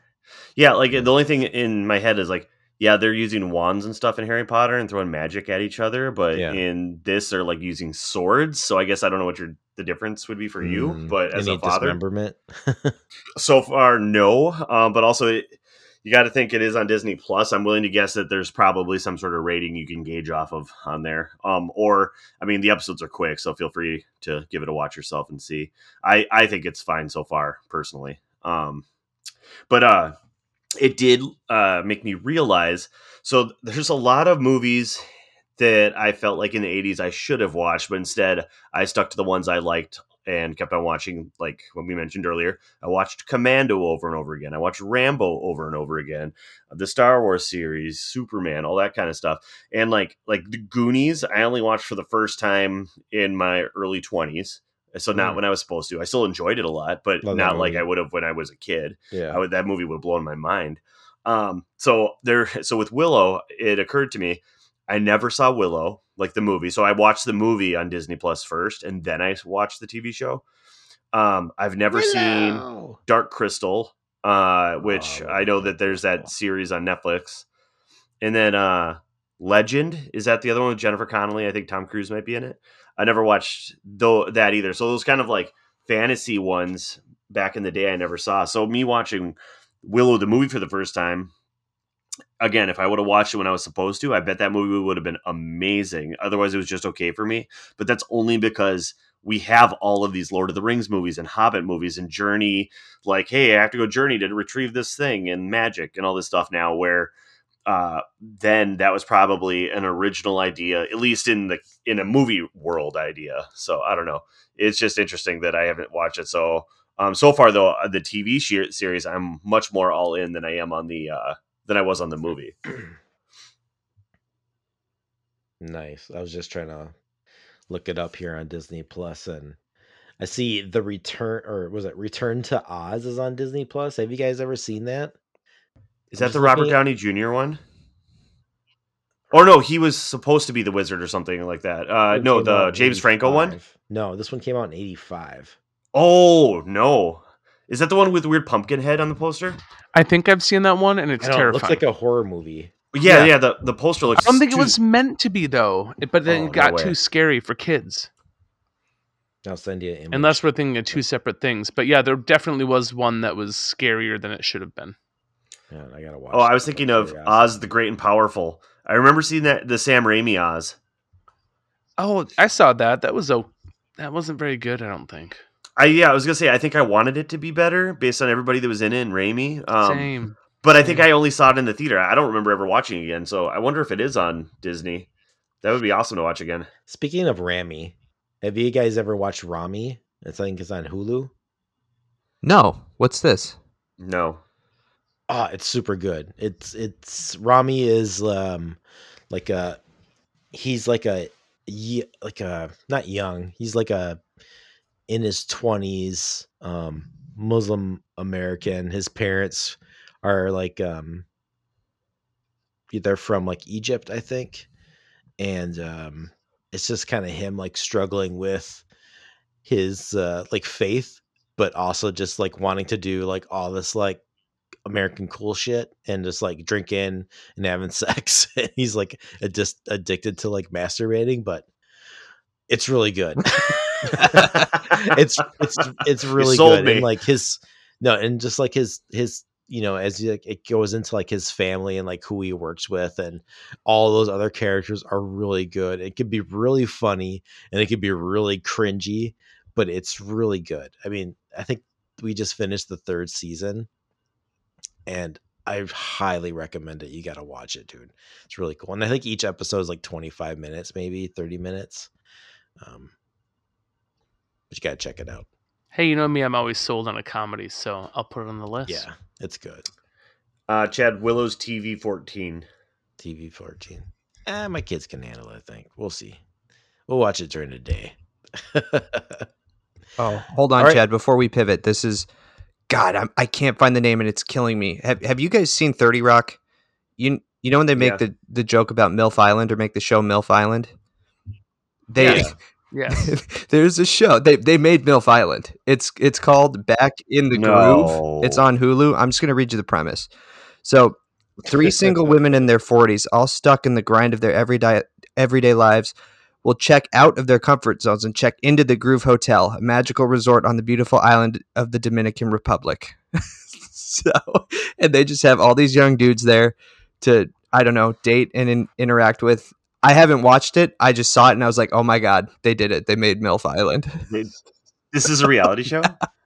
Yeah, like the only thing in my head is like, yeah, they're using wands and stuff in Harry Potter and throwing magic at each other, but Yeah. in this they're like using swords. So I guess I don't know what your the difference would be for you, mm, but as a father, dismemberment. so far no um, but also it, you got to think it is on disney plus i'm willing to guess that there's probably some sort of rating you can gauge off of on there um, or i mean the episodes are quick so feel free to give it a watch yourself and see i i think it's fine so far personally um, but uh it did uh make me realize so there's a lot of movies that i felt like in the 80s i should have watched but instead i stuck to the ones i liked and kept on watching like what we mentioned earlier I watched Commando over and over again. I watched Rambo over and over again. The Star Wars series, Superman, all that kind of stuff. And like like the Goonies, I only watched for the first time in my early 20s. So not Mm. when I was supposed to. I still enjoyed it a lot, but Love not like. I would have when I was a kid. yeah, I would that movie would have blown my mind. Um, so there, so with Willow, it occurred to me I never saw Willow like the movie, so I watched the movie on Disney Plus first, and then I watched the TV show. Um, I've never seen Dark Crystal, uh, which Oh, I know that there's that series on Netflix, and then uh, Legend is that the other one with Jennifer Connelly? I think Tom Cruise might be in it. I never watched though that either. So those kind of like fantasy ones back in the day, I never saw. So me watching Willow the movie for the first time, again, if I would have watched it when I was supposed to, I bet that movie would have been amazing. Otherwise, it was just okay for me. But that's only because we have all of these Lord of the Rings movies and Hobbit movies and Journey. Like, hey, I have to go Journey to retrieve this thing and magic and all this stuff now. Where uh, then that was probably an original idea, at least in the in a movie world idea. So I don't know. It's just interesting that I haven't watched it. So um, so far though, uh, the TV series, I'm much more all in than I am on the uh, than I was on the movie. nice. I was just trying to look it up here on Disney Plus, and I see the return, or was it Return to Oz, is on Disney Plus. Have you guys ever seen that? Is that the Robert at... Downey Jr. one? Or no, he was supposed to be the wizard or something like that. Uh, no, the James Franco one. No, this one came out in '85. Oh no, is that the one with weird pumpkin head on the poster? I think I've seen that one, and it's terrifying. It looks like a horror movie. Yeah, yeah. yeah the, the poster looks. I don't think too... it was meant to be though, but then oh, it got no too scary for kids. I'll send you. An Unless we're thinking of two separate things, but yeah, there definitely was one that was scarier than it should have been. Yeah, I gotta watch. Oh, I was thinking of Oz the Great and Powerful. I remember seeing that the Sam Raimi Oz. Oh, I saw that. That was a that wasn't very good. I don't think. I yeah, I was gonna say I think I wanted it to be better based on everybody that was in it and Raimi. Um, Same. But I think I only saw it in the theater. I don't remember ever watching it again. So I wonder if it is on Disney. That would be awesome to watch again. Speaking of Rami, have you guys ever watched Ramy? I think it's on Hulu. No. What's this? No. Ah, it's super good. It's it's Ramy is um like a he's like a like a not young. He's like a in his 20s um Muslim American. His parents are like um they're from like Egypt, I think. And um it's just kind of him like struggling with his uh like faith but also just like wanting to do like all this like American cool shit and just like drinking and having sex. he's like just addicted to like masturbating, but it's really good. it's it's it's really good. Me. And like his no, and just like his his you know as he, like, it goes into like his family and like who he works with and all those other characters are really good it could be really funny and it could be really cringy but it's really good i mean i think we just finished the third season and i highly recommend it you got to watch it dude it's really cool and i think each episode is like 25 minutes maybe 30 minutes um but you got to check it out Hey, you know me, I'm always sold on a comedy, so I'll put it on the list. Yeah, it's good. Uh, Chad Willow's TV 14. TV 14. Eh, my kids can handle it, I think. We'll see. We'll watch it during the day. oh, hold on, right. Chad. Before we pivot, this is God. I'm, I can not find the name, and it's killing me. Have Have you guys seen Thirty Rock? You You know when they make yeah. the the joke about MILF Island or make the show MILF Island? They yeah. Yeah. There's a show. They they made MILF Island. It's it's called Back in the no. Groove. It's on Hulu. I'm just gonna read you the premise. So three single women in their 40s, all stuck in the grind of their everyday everyday lives, will check out of their comfort zones and check into the Groove Hotel, a magical resort on the beautiful island of the Dominican Republic. so, and they just have all these young dudes there to I don't know date and in, interact with I haven't watched it. I just saw it and I was like, oh my god, they did it. They made MILF Island. this is a reality show.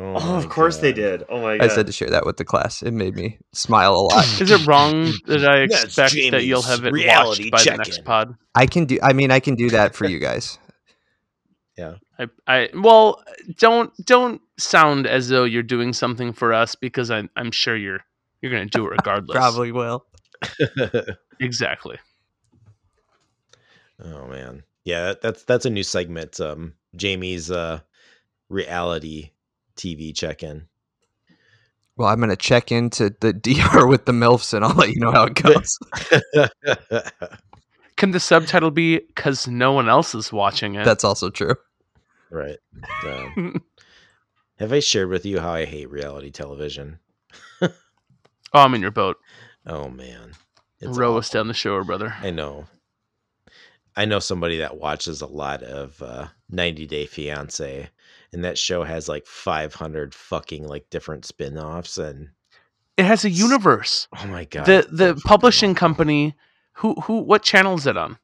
Oh, oh of course god. they did. Oh my god! I said to share that with the class. It made me smile a lot. is it wrong that I expect that you'll have it watched by the next pod? I can do. I mean, I can do that for you guys. yeah. I, I well, don't don't sound as though you're doing something for us because I'm I'm sure you're you're going to do it regardless. Probably will. exactly. Oh man, yeah, that's that's a new segment. Um, Jamie's uh, reality TV check-in. Well, I'm gonna check into the DR with the milfs, and I'll let you know how it goes. Can the subtitle be "Cause no one else is watching it"? That's also true. Right. Um, have I shared with you how I hate reality television? oh, I'm in your boat. Oh man, it's row awful. us down the shore, brother. I know. I know somebody that watches a lot of uh, 90 Day Fiance, and that show has like 500 fucking like different spin-offs and It has a universe. Oh my god. the the Fucking publishing awful. company who who what channel is it on?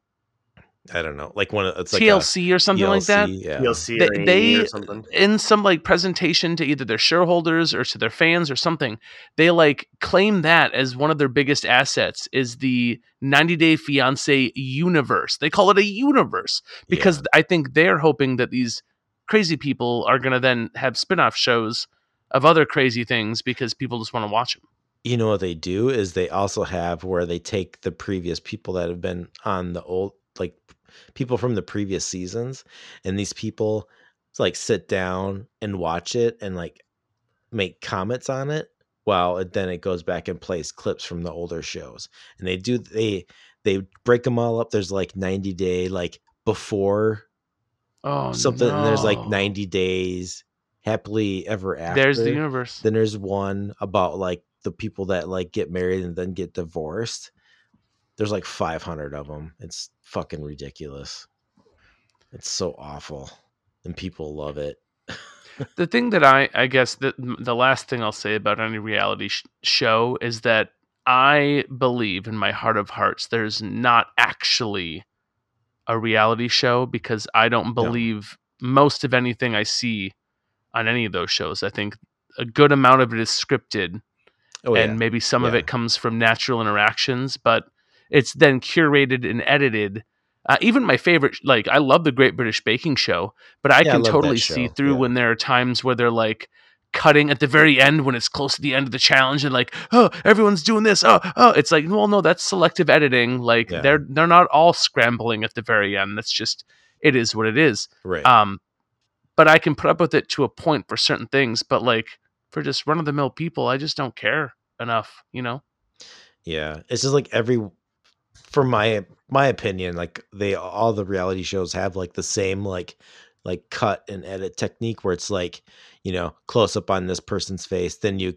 I don't know. Like one of it's like TLC or something like that. Yeah. TLC They- or A&E they- or something. in some like presentation to either their shareholders or to their fans or something they like claim that as one of their biggest assets is the 90 day fiance universe they call it a universe because i think they're hoping that these crazy people are going to then have spin-off shows of other crazy things because people just want to watch them you know what they do is they also have where they take the previous people that have been on the old like people from the previous seasons and these people like sit down and watch it and like make comments on it while it, then it goes back and plays clips from the older shows. And they do they they break them all up. There's like 90 day like before oh something and there's like 90 days happily ever after there's the universe then there's one about like the people that like get married and then get divorced. There's like 500 of them. It's fucking ridiculous. It's so awful, and people love it. the thing that I, I guess that the last thing I'll say about any reality sh- show is that I believe in my heart of hearts there's not actually a reality show because I don't believe most of anything I see on any of those shows. I think a good amount of it is scripted Oh and yeah, maybe some of it comes from natural interactions, but it's then curated and edited. Uh, even my favorite, like I love the Great British Baking Show, but I Yeah, I can love totally see through yeah. when there are times where they're like cutting at the very end when it's close to the end of the challenge and like, oh, everyone's doing this. Oh, oh, it's like, well, no, that's selective editing. Like Yeah. they're they're not all scrambling at the very end. That's just it is what it is. right. Um, but I can put up with it to a point for certain things, but like for just run of the mill people, I just don't care enough, you know? yeah, it's just like every, for my my opinion, like they all the reality shows have like the same like like cut and edit technique where it's like, you know, close up on this person's face, then you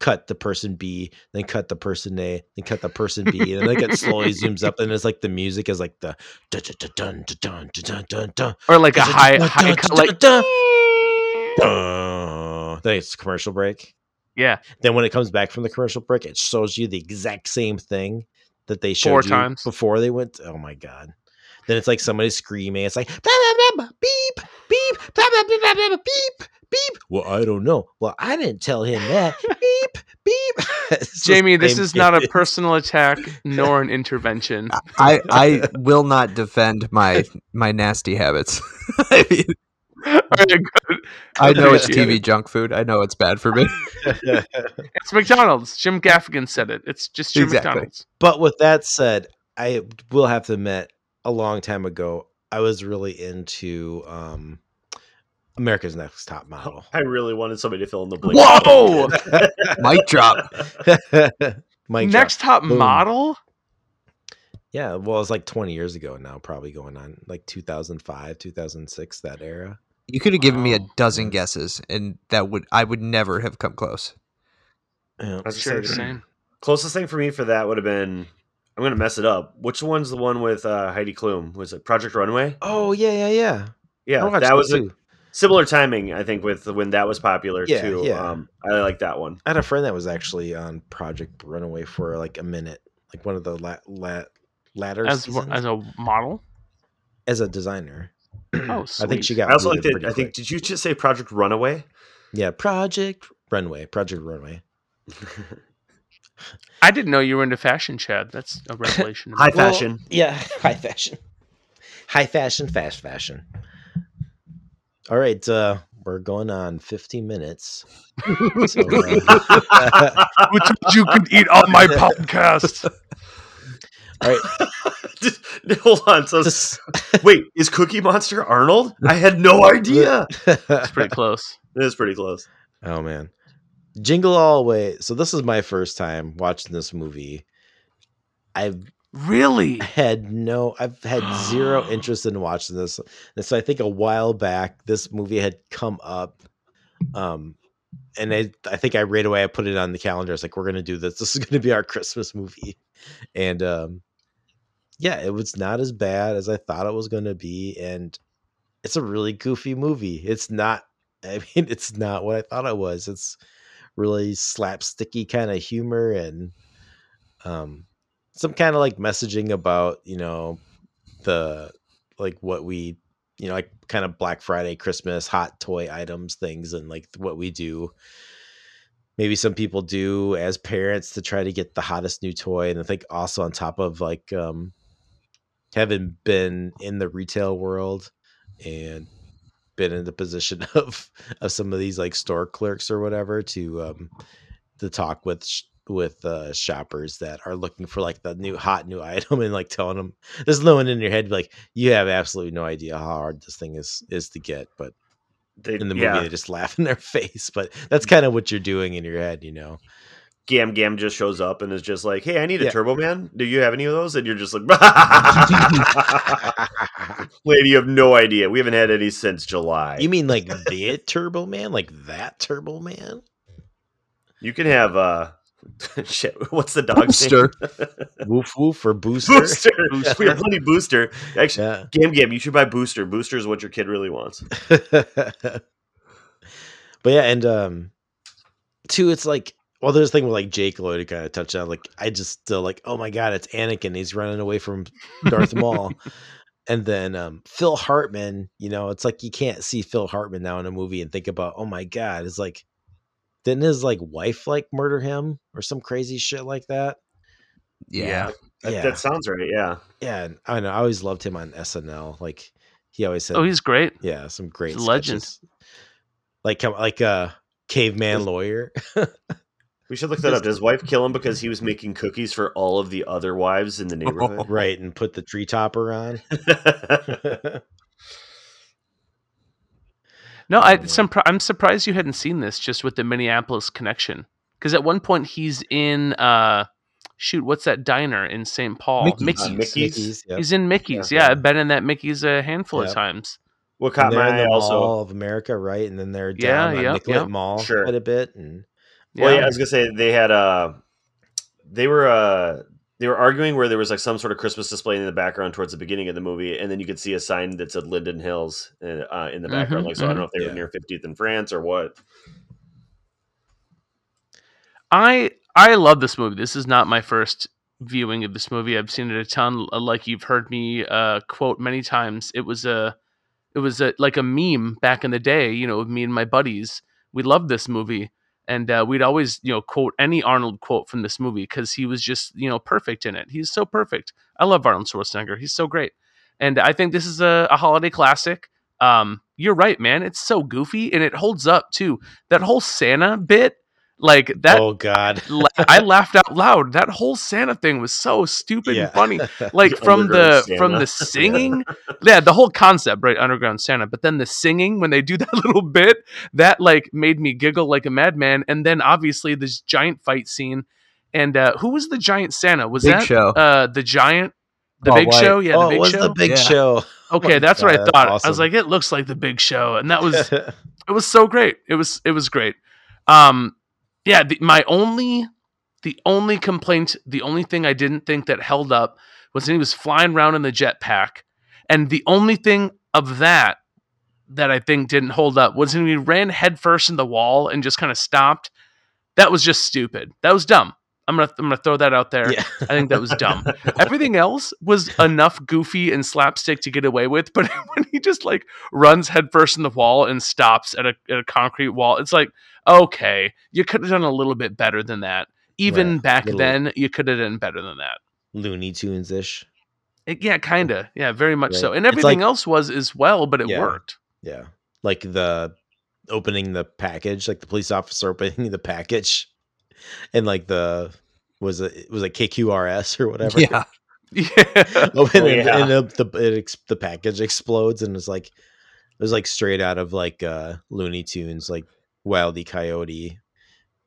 cut the person B, then cut the person A, then cut the person B, and then like it slowly zooms up, and it's like the music is like the dun dun dun dun dun dun dun dun dun. or like a high high like then it's commercial break. Yeah. Then when it comes back from the commercial break, it shows you the exact same thing that they showed Four you times. before they went. Oh my god. Then it's like somebody screaming. It's like blah, blah, blah, blah, beep beep blah, blah, blah, blah, blah, blah, beep beep. Well, I don't know. Well, I didn't tell him that. beep beep. Jamie, this same is not a personal attack nor an intervention. I I will not defend my my nasty habits. I mean, Alright. I know it's TV junk food. I know it's bad for me. It's McDonald's. Jim Gaffigan said it. It's just Jim Exactly. McDonald's. But with that said, I will have to admit, a long time ago, I was really into um, America's Next Top Model. I really wanted somebody to fill in the blank. Whoa! Mic drop. Mike Next top Boom. model? Yeah, well, it's like 20 years ago now, probably going on like 2005, 2006, that era. You could have given me a dozen guesses, and that would I would never have come close. Yeah. I was Sure, just saying, same. Closest thing for me for that would have been. I'm gonna mess it up. Which one's the one with uh, Heidi Klum? Was it Project Runway? Oh, yeah, yeah, yeah. Yeah, that was a, similar timing. I think with when that was popular Yeah, too. yeah. Um, I like that one. I had a friend that was actually on Project Runway for like a minute, like one of the la- la- latter As seasons, as a model? as a designer. Oh, sweet. I think she got. I also like that. I think quick. did you just say Project Runaway? Yeah, Project Runway. Project Runway. I didn't know you were into fashion, Chad. That's a revelation. to me. High fashion. yeah, high fashion. High fashion, fast fashion. All right, uh, we're going on 15 minutes. So, uh, Who you could eat on my podcast? all right, Just- Hold on. So just- wait, is Cookie Monster Arnold? I had no idea. It's pretty close. It is pretty close. oh man, Jingle All the Way. So this is my first time watching this movie. I've Really? had no i've had zero interest in watching this and so i think a while back this movie had come up um and i i think i right away i put it on the calendar it's like we're gonna do this this is gonna be our christmas movie and um yeah it was not as bad as i thought it was gonna be and it's a really goofy movie it's not i mean it's not what i thought it was it's really slapsticky kind of humor and um some kind of like messaging about you know the like what we you know like kind of black friday christmas hot toy items things and like what we do. Maybe some people do as parents to try to get the hottest new toy and i think also on top of like um having been in the retail world and been in the position of of some of these like store clerks or whatever to um to talk with sh- with uh shoppers that are looking for like the new hot new item and like telling them there's no one in your head like you have absolutely no idea how hard this thing is is to get but They, in the movie yeah, they just laugh in their face but that's kind of what you're doing in your head you know Gam Gam just shows up and is just like, "Hey, I need a Yeah. Turbo Man. Do you have any of those?" And you're just like, "Lady, you have no idea. We haven't had any since July. you mean like the turbo man like that turbo man You can have uh, shit. What's the dog's Booster. name? woof woof or booster, Booster. Booster. We have plenty Booster. Actually, yeah Gam Gam, you should buy Booster. Booster is what your kid really wants. but yeah, and um two, it's like well, there's a thing with like Jake Lloyd kind of touched on. Like I just still like, oh my god, it's Anakin. He's running away from Darth Maul. And then um Phil Hartman, you know, it's like you can't see Phil Hartman now in a movie and think about, oh my god, it's like didn't his like wife like murder him or some crazy shit like that? Yeah. That, Yeah. that sounds right. Yeah. Yeah, and I know. I always loved him on SNL. Like he always said, Oh, he's great. yeah, some great legends. a Like come like uh caveman lawyer. We should look that up. Did his wife kill him because he was making cookies for all of the other wives in the neighborhood? right, and put the tree topper on. No, I, Oh, some, I'm surprised you hadn't seen this just with the Minneapolis connection. Because at one point he's in, uh, shoot, what's that diner in St. Paul? Mickey's. Mickey's. Uh, Mickey's? yep. He's in Mickey's. Yeah. Yeah, I've been in that Mickey's a handful Yep. of times. what caught And they're my in the eye also. Mall of America, right? And then they're Yeah, down on yep, Nicollet yep. Mall Sure. quite a bit. And Well, yeah, Yeah. I was gonna say they had uh they were uh they were arguing where there was like some sort of Christmas display in the background towards the beginning of the movie, and then you could see a sign that said Linden Hills uh, in the background. Mhm, like, so I don't know if they were near 50th in France or what. I I love this movie. This is not my first viewing of this movie. I've seen it a ton. uh, Like you've heard me uh, quote many times. It was a it was a like a meme back in the day. You know, me and my buddies, we loved this movie, and uh, we'd always you know quote any Arnold quote from this movie because he was just you know perfect in it. He's so perfect. I love Arnold Schwarzenegger. He's so great, and I think this is a, a holiday classic. Um, you're right, man. It's so goofy and it holds up too. That whole Santa bit, like that oh god, la- I laughed out loud. That whole Santa thing was so stupid yeah, and funny. Like The from the underground from the singing, yeah, the whole concept, right? Underground Santa. But then the singing when they do that little bit, that like made me giggle like a madman. And then obviously this giant fight scene. And uh, who was the giant Santa? Was Big that Show. uh, the giant? The Paul Big White. Show, yeah, oh, the it Big was Show. the big Yeah. show. okay, my that's what I God, that's thought. I was like, it looks like the Big Show, and that was it was so great. It was it was great. Um, yeah, the, my only the only complaint, the only thing I didn't think that held up was when he was flying around in the jetpack, and the only thing of that that I think didn't hold up was when he ran headfirst in the wall and just kind of stopped. That was just stupid. That was dumb. I'm gonna I'm gonna throw that out there. yeah. I think that was dumb. Everything else was enough goofy and slapstick to get away with, but when he just like runs headfirst in the wall and stops at a, at a concrete wall, it's like, okay, you could have done a little bit better than that. Even Right. back Little- then, you could have done better than that. Looney Tunes ish. Yeah, kind of. Yeah, very much so. And everything like- else was as well, but it Yeah. worked. Yeah, like the opening the package, like the police officer opening the package, and like the was it was it KQRS or whatever. Yeah. Yeah. Open Oh, and, yeah. and the the, it ex- the package explodes and it's like it was like straight out of like uh Looney Tunes, like Wildy Coyote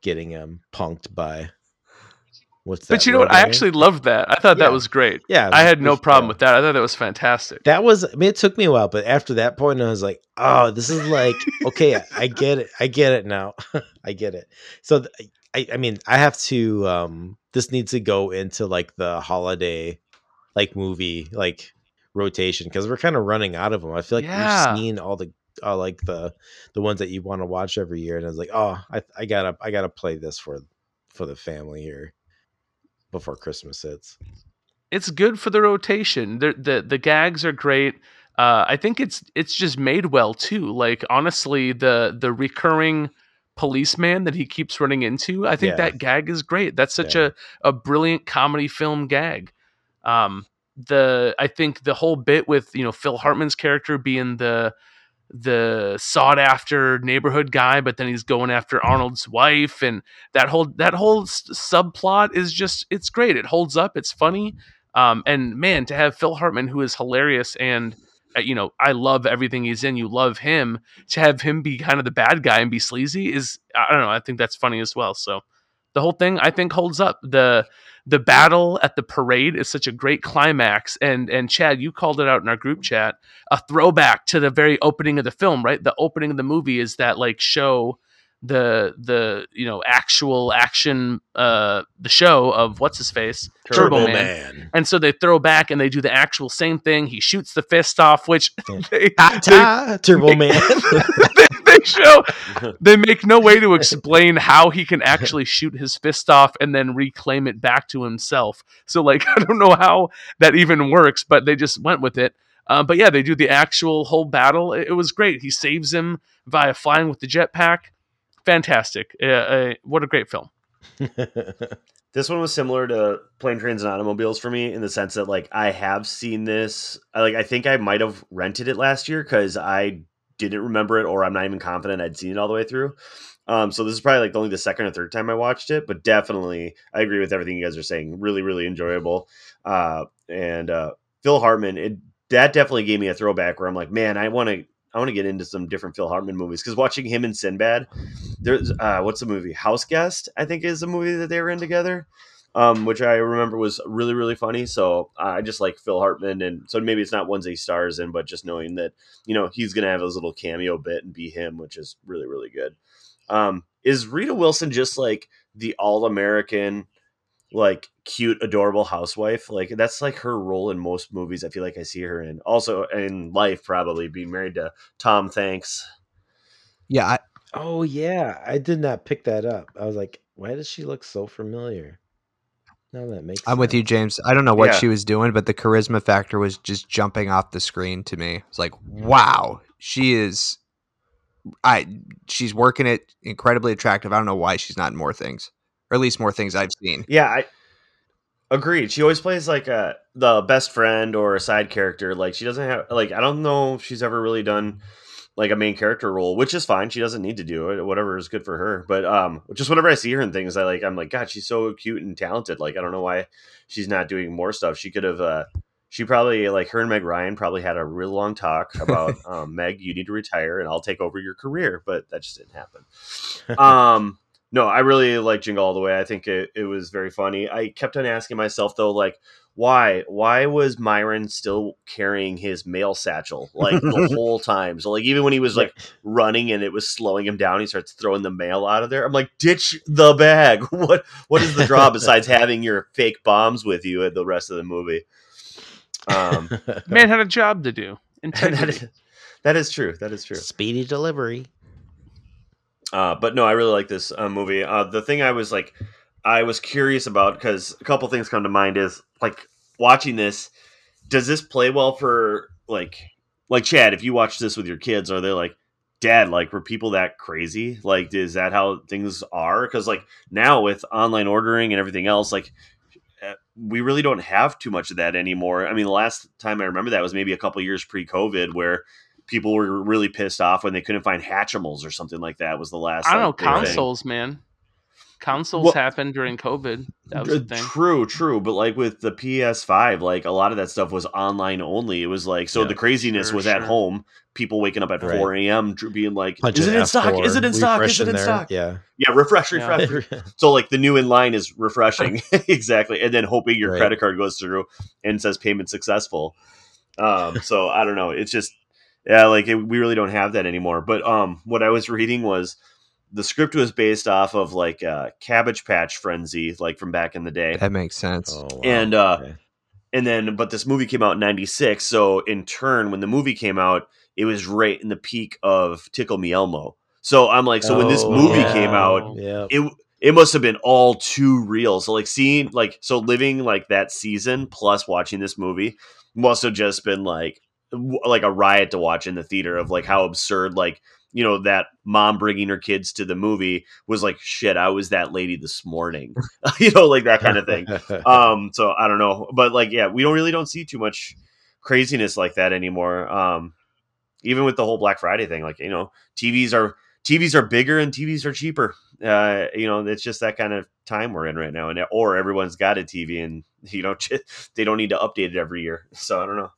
getting um punked by what's that? but you know what? I actually loved that. I thought Yeah. that was great. yeah, it I had no problem yeah. with that. I thought that was fantastic. That was I mean it took me a while, but after that point I was like, oh, this is like okay, I- I get it. I get it now. I get it. So th- I I mean, I have to um this needs to go into like the holiday like movie like rotation because we're kind of running out of them. I feel like Yeah. we've seen all the uh, like the the ones that you want to watch every year, and I was like, oh, I I gotta I gotta play this for for the family here before Christmas hits. It's good for the rotation. The the the gags are great. Uh, I think it's it's just made well too. Like honestly, the the recurring policeman that he keeps running into, I think Yeah. that gag is great. That's such Yeah. a a brilliant comedy film gag. Um, the I think the whole bit with you know Phil Hartman's character being the the sought after neighborhood guy, but then he's going after Arnold's wife, and that whole that whole s- subplot is just it's great. It holds up. It's funny. Um, and man, to have Phil Hartman, who is hilarious, and uh, you know I love everything he's in. You love him. To have him be kind of the bad guy and be sleazy is I don't know. I think that's funny as well. So the whole thing I think holds up. the The battle at the parade is such a great climax, and and Chad, you called it out in our group chat a throwback to the very opening of the film, right? The opening of the movie is that like show the the you know actual action uh the show of what's his face Turbo, Man. and so they throw back and they do the actual same thing he shoots the fist off which they, Ta Turbo Man. they, show. They make no way to explain how he can actually shoot his fist off and then reclaim it back to himself. So like i don't know how that even works but they just went with it. Uh, but yeah they do the actual whole battle. It, it was great. He saves him via flying with the jetpack. Fantastic. Uh, uh, what a great film. This one was similar to Plane Trains and Automobiles for me in the sense that like I have seen this. I, like I think I might have rented it last year because I didn't remember it, or I'm not even confident I'd seen it all the way through. Um, so this is probably like only the second or third time I watched it, but definitely I agree with everything you guys are saying. Really, really enjoyable. Uh, and uh, Phil Hartman, it that definitely gave me a throwback where I'm like, man, I want to. I want to get into some different Phil Hartman movies because watching him in Sinbad, there's uh, what's the movie House Guest I think is the movie that they were in together, um, which I remember was really really funny. So uh, I just like Phil Hartman, and so maybe it's not ones he stars in, but just knowing that you know he's gonna have his little cameo bit and be him, which is really really good. Um, is Rita Wilson just like the all American, like cute, adorable housewife? Like that's like her role in most movies. I feel like I see her in. Also in life, probably being married to Tom Thanks. Yeah, I, oh yeah, I did not pick that up. I was like, why does she look so familiar? Now that makes. I'm with you. James. I don't know what Yeah. she was doing, but the charisma factor was just jumping off the screen to me. It's like, wow, she is. I she's working it incredibly attractive. I don't know why she's not in more things, or at least more things I've seen. Yeah, I agreed. She always plays like a the best friend or a side character. Like she doesn't have like I don't know if she's ever really done like a main character role, which is fine. She doesn't need to do it. Whatever is good for her. But um, just whenever I see her in things, I like I'm like, God, she's so cute and talented. Like I don't know why she's not doing more stuff. She could have. uh she probably like her and Meg Ryan probably had a real long talk about um, Meg, you need to retire and I'll take over your career, but that just didn't happen. um no i really like jingle all the way i think it, it was very funny i kept on asking myself though like why why was myron still carrying his mail satchel like the whole time? So like even when he was like running and it was slowing him down he starts throwing the mail out of there. I'm like ditch the bag. What what is the draw besides having your fake bombs with you at the rest of the movie? Um man had a job to do. That integrity. is, that is true that is true. Speedy delivery. Uh, but no, I really like this uh, movie. Uh, the thing I was like, I was curious about because a couple things come to mind is like watching this. Does this play well for like like Chad? If you watch this with your kids, are they like, Dad, like were people that crazy? Like, is that how things are? Because like now with online ordering and everything else, like uh, we really don't have too much of that anymore. I mean, the last time I remember that was maybe a couple years pre-COVID, where people were really pissed off when they couldn't find Hatchimals or something like that. Was the last I don't know like, thing. consoles, man. Consoles Well- happened during COVID. That was the thing. True, true. But like with the PS5, like a lot of that stuff was online only. It was like so Yeah, the craziness sure, was at home. People waking up at Right. 4 a.m. being like, Punching "Is it in stock? F4, Is it in stock? Is it in there. stock?" Yeah. Yeah, refresh, Yeah. refresh. So like the new in line is refreshing, exactly, and then hoping your Right. credit card goes through and says payment successful. Um, so I don't know. It's just yeah, like it, we really don't have that anymore. But um, what I was reading was the script was based off of like uh, Cabbage Patch Frenzy, like from back in the day. That makes sense. Oh, wow. And, uh, Okay. and then but this movie came out in 96 so in turn when the movie came out it was right in the peak of tickle me elmo so i'm like so when this Oh, movie yeah. came out Yeah. it it must have been all too real so like seeing like so living like that season plus watching this movie must have just been like like a riot to watch in the theater of like how absurd like you know that mom bringing her kids to the movie was like shit i was that lady this morning. You know like that kind of thing. Um so i don't know. But like yeah we don't really don't see too much craziness like that anymore. Um even with the whole black friday thing like you know tvs are tvs are bigger and tvs are cheaper. Uh you know it's just that kind of time we're in right now and or everyone's got a tv and you know they don't need to update it every year. So i don't know.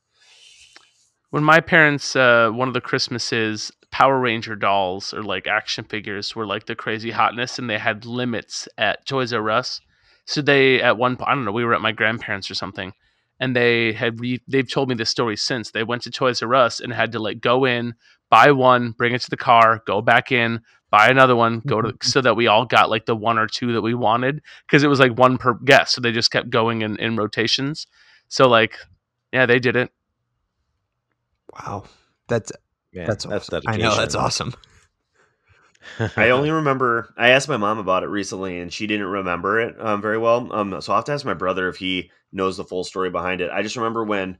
When my parents, uh, one of the Christmases, Power Ranger dolls or like action figures were like the crazy hotness, and they had limits at Toys R Us. So they, at one point, I don't know, we were at my grandparents or something, and they had re- they've told me this story since. They went to Toys R Us and had to like go in, buy one, bring it to the car, go back in, buy another one, go to so that we all got like the one or two that we wanted because it was like one per guest. So they just kept going in in rotations. So like, yeah, they did it. Wow, that's Man, that's that's awesome. I know that's awesome. I only remember I asked my mom about it recently, and she didn't remember it um, very well. Um, so I will have to ask my brother if he knows the full story behind it. I just remember when,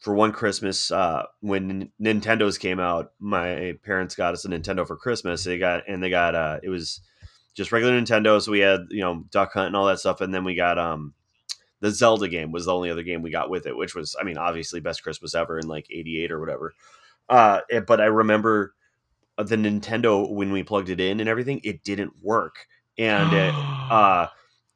for one Christmas, uh, when Nintendo's came out, my parents got us a Nintendo for Christmas. They got and they got uh, it was just regular Nintendo. So we had you know Duck Hunt and all that stuff, and then we got um the Zelda game was the only other game we got with it, which was I mean obviously best Christmas ever in like '88 or whatever. Uh, it- but I remember uh, the Nintendo when we plugged it in and everything, it didn't work, and it, uh,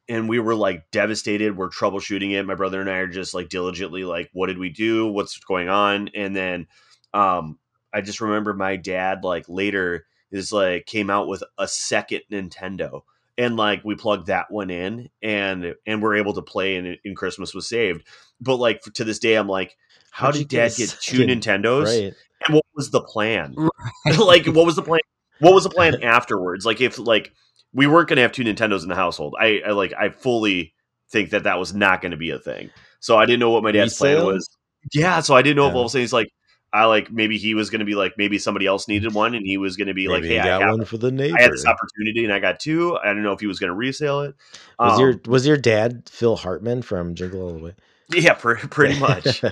and we were like devastated. We're troubleshooting it. My brother and I are just like diligently like, what did we do? What's going on? And then, um, I just remember my dad like later is like came out with a second Nintendo. And like we plugged that one in, and and we're able to play, and, and Christmas was saved. But like to this day, I'm like, how How'd did get Dad get two second- Nintendos? Right. And what was the plan? Like what was the plan? What was the plan afterwards? Like if like we weren't going to have two nintendos in the household I, I like i fully think that that was not going to be a thing. So i didn't know what my dad's plan was. Yeah so i didn't know if all of a sudden he's like i like maybe he was going to be like maybe somebody else needed one and he was going to be like Maybe hey you I, got one for the neighbor. I had this opportunity and i got two. I don't know if he was going to resale it. Was Um, your was your dad Phil Hartman from Jingle All the Way? Yeah pre- pretty much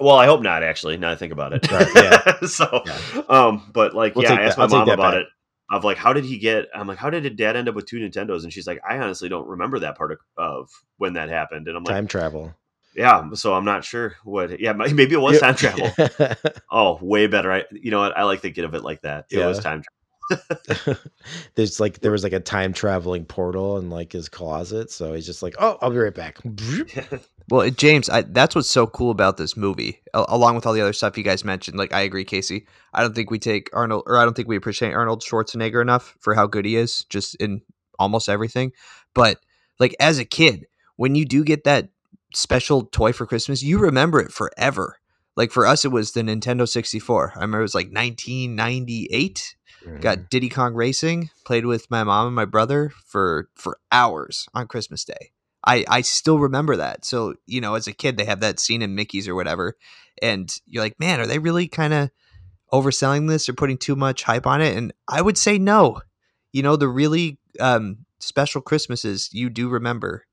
Well, I hope not. Actually, now I think about it. Right, yeah. so, Yeah. um, but like, We'll yeah, I asked that- I'll my mom about back. it. Of like, how did he get? I'm like, how did dad end up with two Nintendos? And she's like, I honestly don't remember that part of, of when that happened. And I'm like, Time travel. yeah. So I'm not sure what. Yeah, maybe it was time travel. Oh, way better. I, you know what? I like thinking of it like that. It was time time. There's like there was like a time traveling portal in like his closet, so he's just like, "Oh, I'll be right back." Well, James, I, that's what's so cool about this movie, a- along with all the other stuff you guys mentioned. Like, I agree, Casey. I don't think we take Arnold, or I don't think we appreciate Arnold Schwarzenegger enough for how good he is, just in almost everything. But like as a kid, when you do get that special toy for Christmas, you remember it forever. Like for us, it was the Nintendo 64. I remember it was like 1998. Mm-hmm. Got Diddy Kong Racing. Played with my mom and my brother for for hours on Christmas Day. I I still remember that. So you know, as a kid, they have that scene in Mickey's or whatever, and you're like, man, are they really kind of overselling this or putting too much hype on it? And I would say no. You know, the really um, special Christmases you do remember.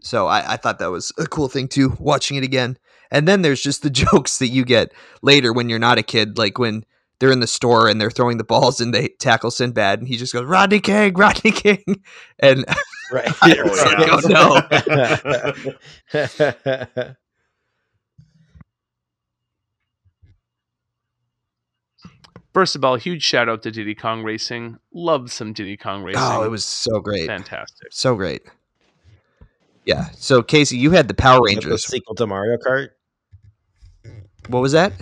So I, I thought that was a cool thing too, watching it again. And then there's just the jokes that you get later when you're not a kid, like when they're in the store and they're throwing the balls and they tackle Sinbad and he just goes, Rodney King, Rodney King. And right. I, oh, oh, no. First of all, huge shout out to Diddy Kong Racing. Love some Diddy Kong Racing. oh, it was so great. fantastic. So great. Yeah. So Casey, you had the Power the Rangers. sequel to Mario Kart. What was that?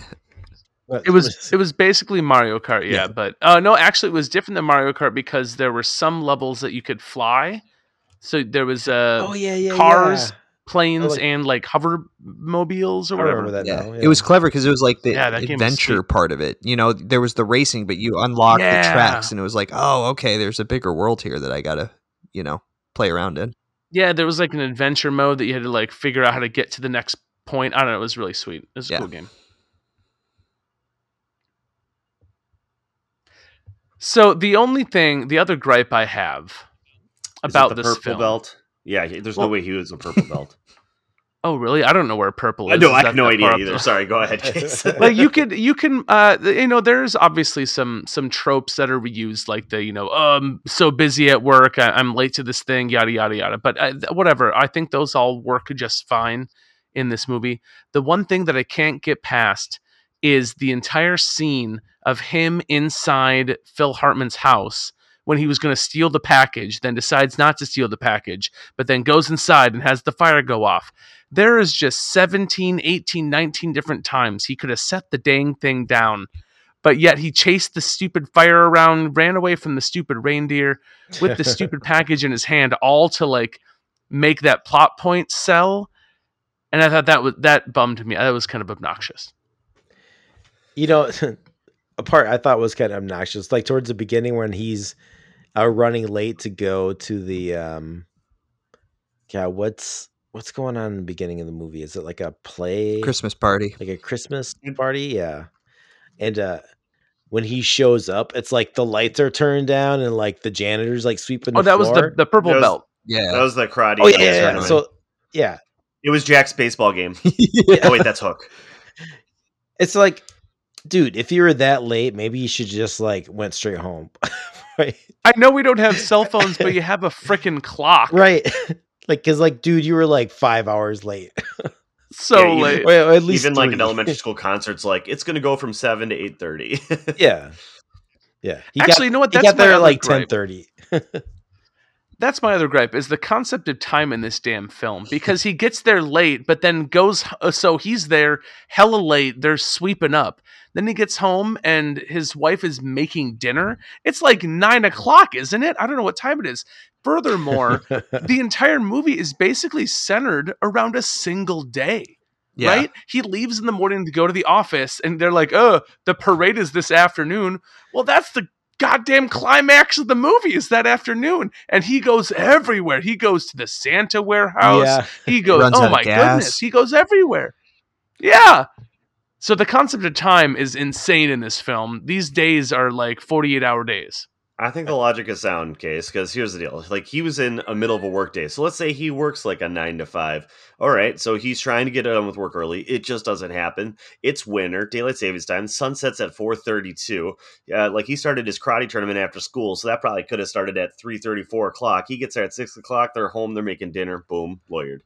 It was it was basically Mario Kart, yeah, Yeah. but uh, no, actually, it was different than Mario Kart because there were some levels that you could fly. So there was uh, oh yeah, yeah, cars, yeah. planes, like- and like hover mobiles or I whatever. that Yeah. now. It was clever because it was like the Yeah, that game was adventure part of it. You know, there was the racing, but you unlocked Yeah. the tracks, and it was like, oh, okay, there's a bigger world here that I gotta, you know, play around in. Yeah, there was like an adventure mode that you had to like figure out how to get to the next point. I don't know. It was really sweet. It was a Yeah. cool game. So the only thing, the other gripe I have Is about this purple film. belt. Yeah, there's Well- no way he was a purple belt. Oh, really? I don't know where purple is. I know. Is I have no idea either. Sorry. Go ahead, Case. like you could you can uh you know there's obviously some some tropes that are reused like the you know oh, i'm so busy at work I, i'm late to this thing yada yada yada but uh, whatever i think those all work just fine in this movie the one thing that i can't get past is the entire scene of him inside phil hartman's house when he was going to steal the package then decides not to steal the package but then goes inside and has the fire go off. There is just 17 18 19 different times he could have set the dang thing down but yet he chased the stupid fire around ran away from the stupid reindeer with the stupid package in his hand all to like make that plot point sell and i thought that was that bummed me. That was kind of obnoxious you know, a part I thought was kind of obnoxious, like towards the beginning when he's uh, running late to go to the um, yeah, what's what's going on in the beginning of the movie? Is it like a play, Christmas party. like a Christmas party? Yeah, and uh, when he shows up, it's like the lights are turned down and like the janitor's like sweeping. oh the that was the, the purple was- belt Yeah, that was the karate. Oh yeah, yeah, yeah. So yeah, it was Jack's baseball game. yeah. Oh wait, that's Hook. it's like, dude, if you were that late, maybe you should just like went straight home, right? i know we don't have cell phones but you have a freaking clock right like because like dude you were like five hours late so Yeah, even- late Wait, at least Even like three. an elementary school concert's like it's going to go from seven to eight thirty. yeah yeah he actually you know what got, he that's got there my at other like gripe. 10 that's my other gripe is the concept of time in this damn film because he gets there late but then goes uh, so he's there hella late they're sweeping up then he gets home and his wife is making dinner it's like nine o'clock isn't it i don't know what time it is furthermore the entire movie is basically centered around a single day Yeah. right? He leaves in the morning to go to the office, and they're like, "Oh, the parade is this afternoon." Well, that's the goddamn climax of the movie is that afternoon, and he goes everywhere. He goes to the Santa warehouse. yeah He goes, "Oh my goodness!" He goes everywhere. Yeah. So the concept of time is insane in this film. These days are like forty-eight hour days. I think the logic is sound, case because here's the deal: like he was in a middle of a work day, so let's say he works like a nine to five. All right, so he's trying to get done with work early. It just doesn't happen. It's winter, daylight savings time. Sun sets at four thirty-two. Yeah, like he started his karate tournament after school, so that probably could have started at three thirty, four o'clock. He gets there at six o'clock. They're home. They're making dinner. Boom, lawyered.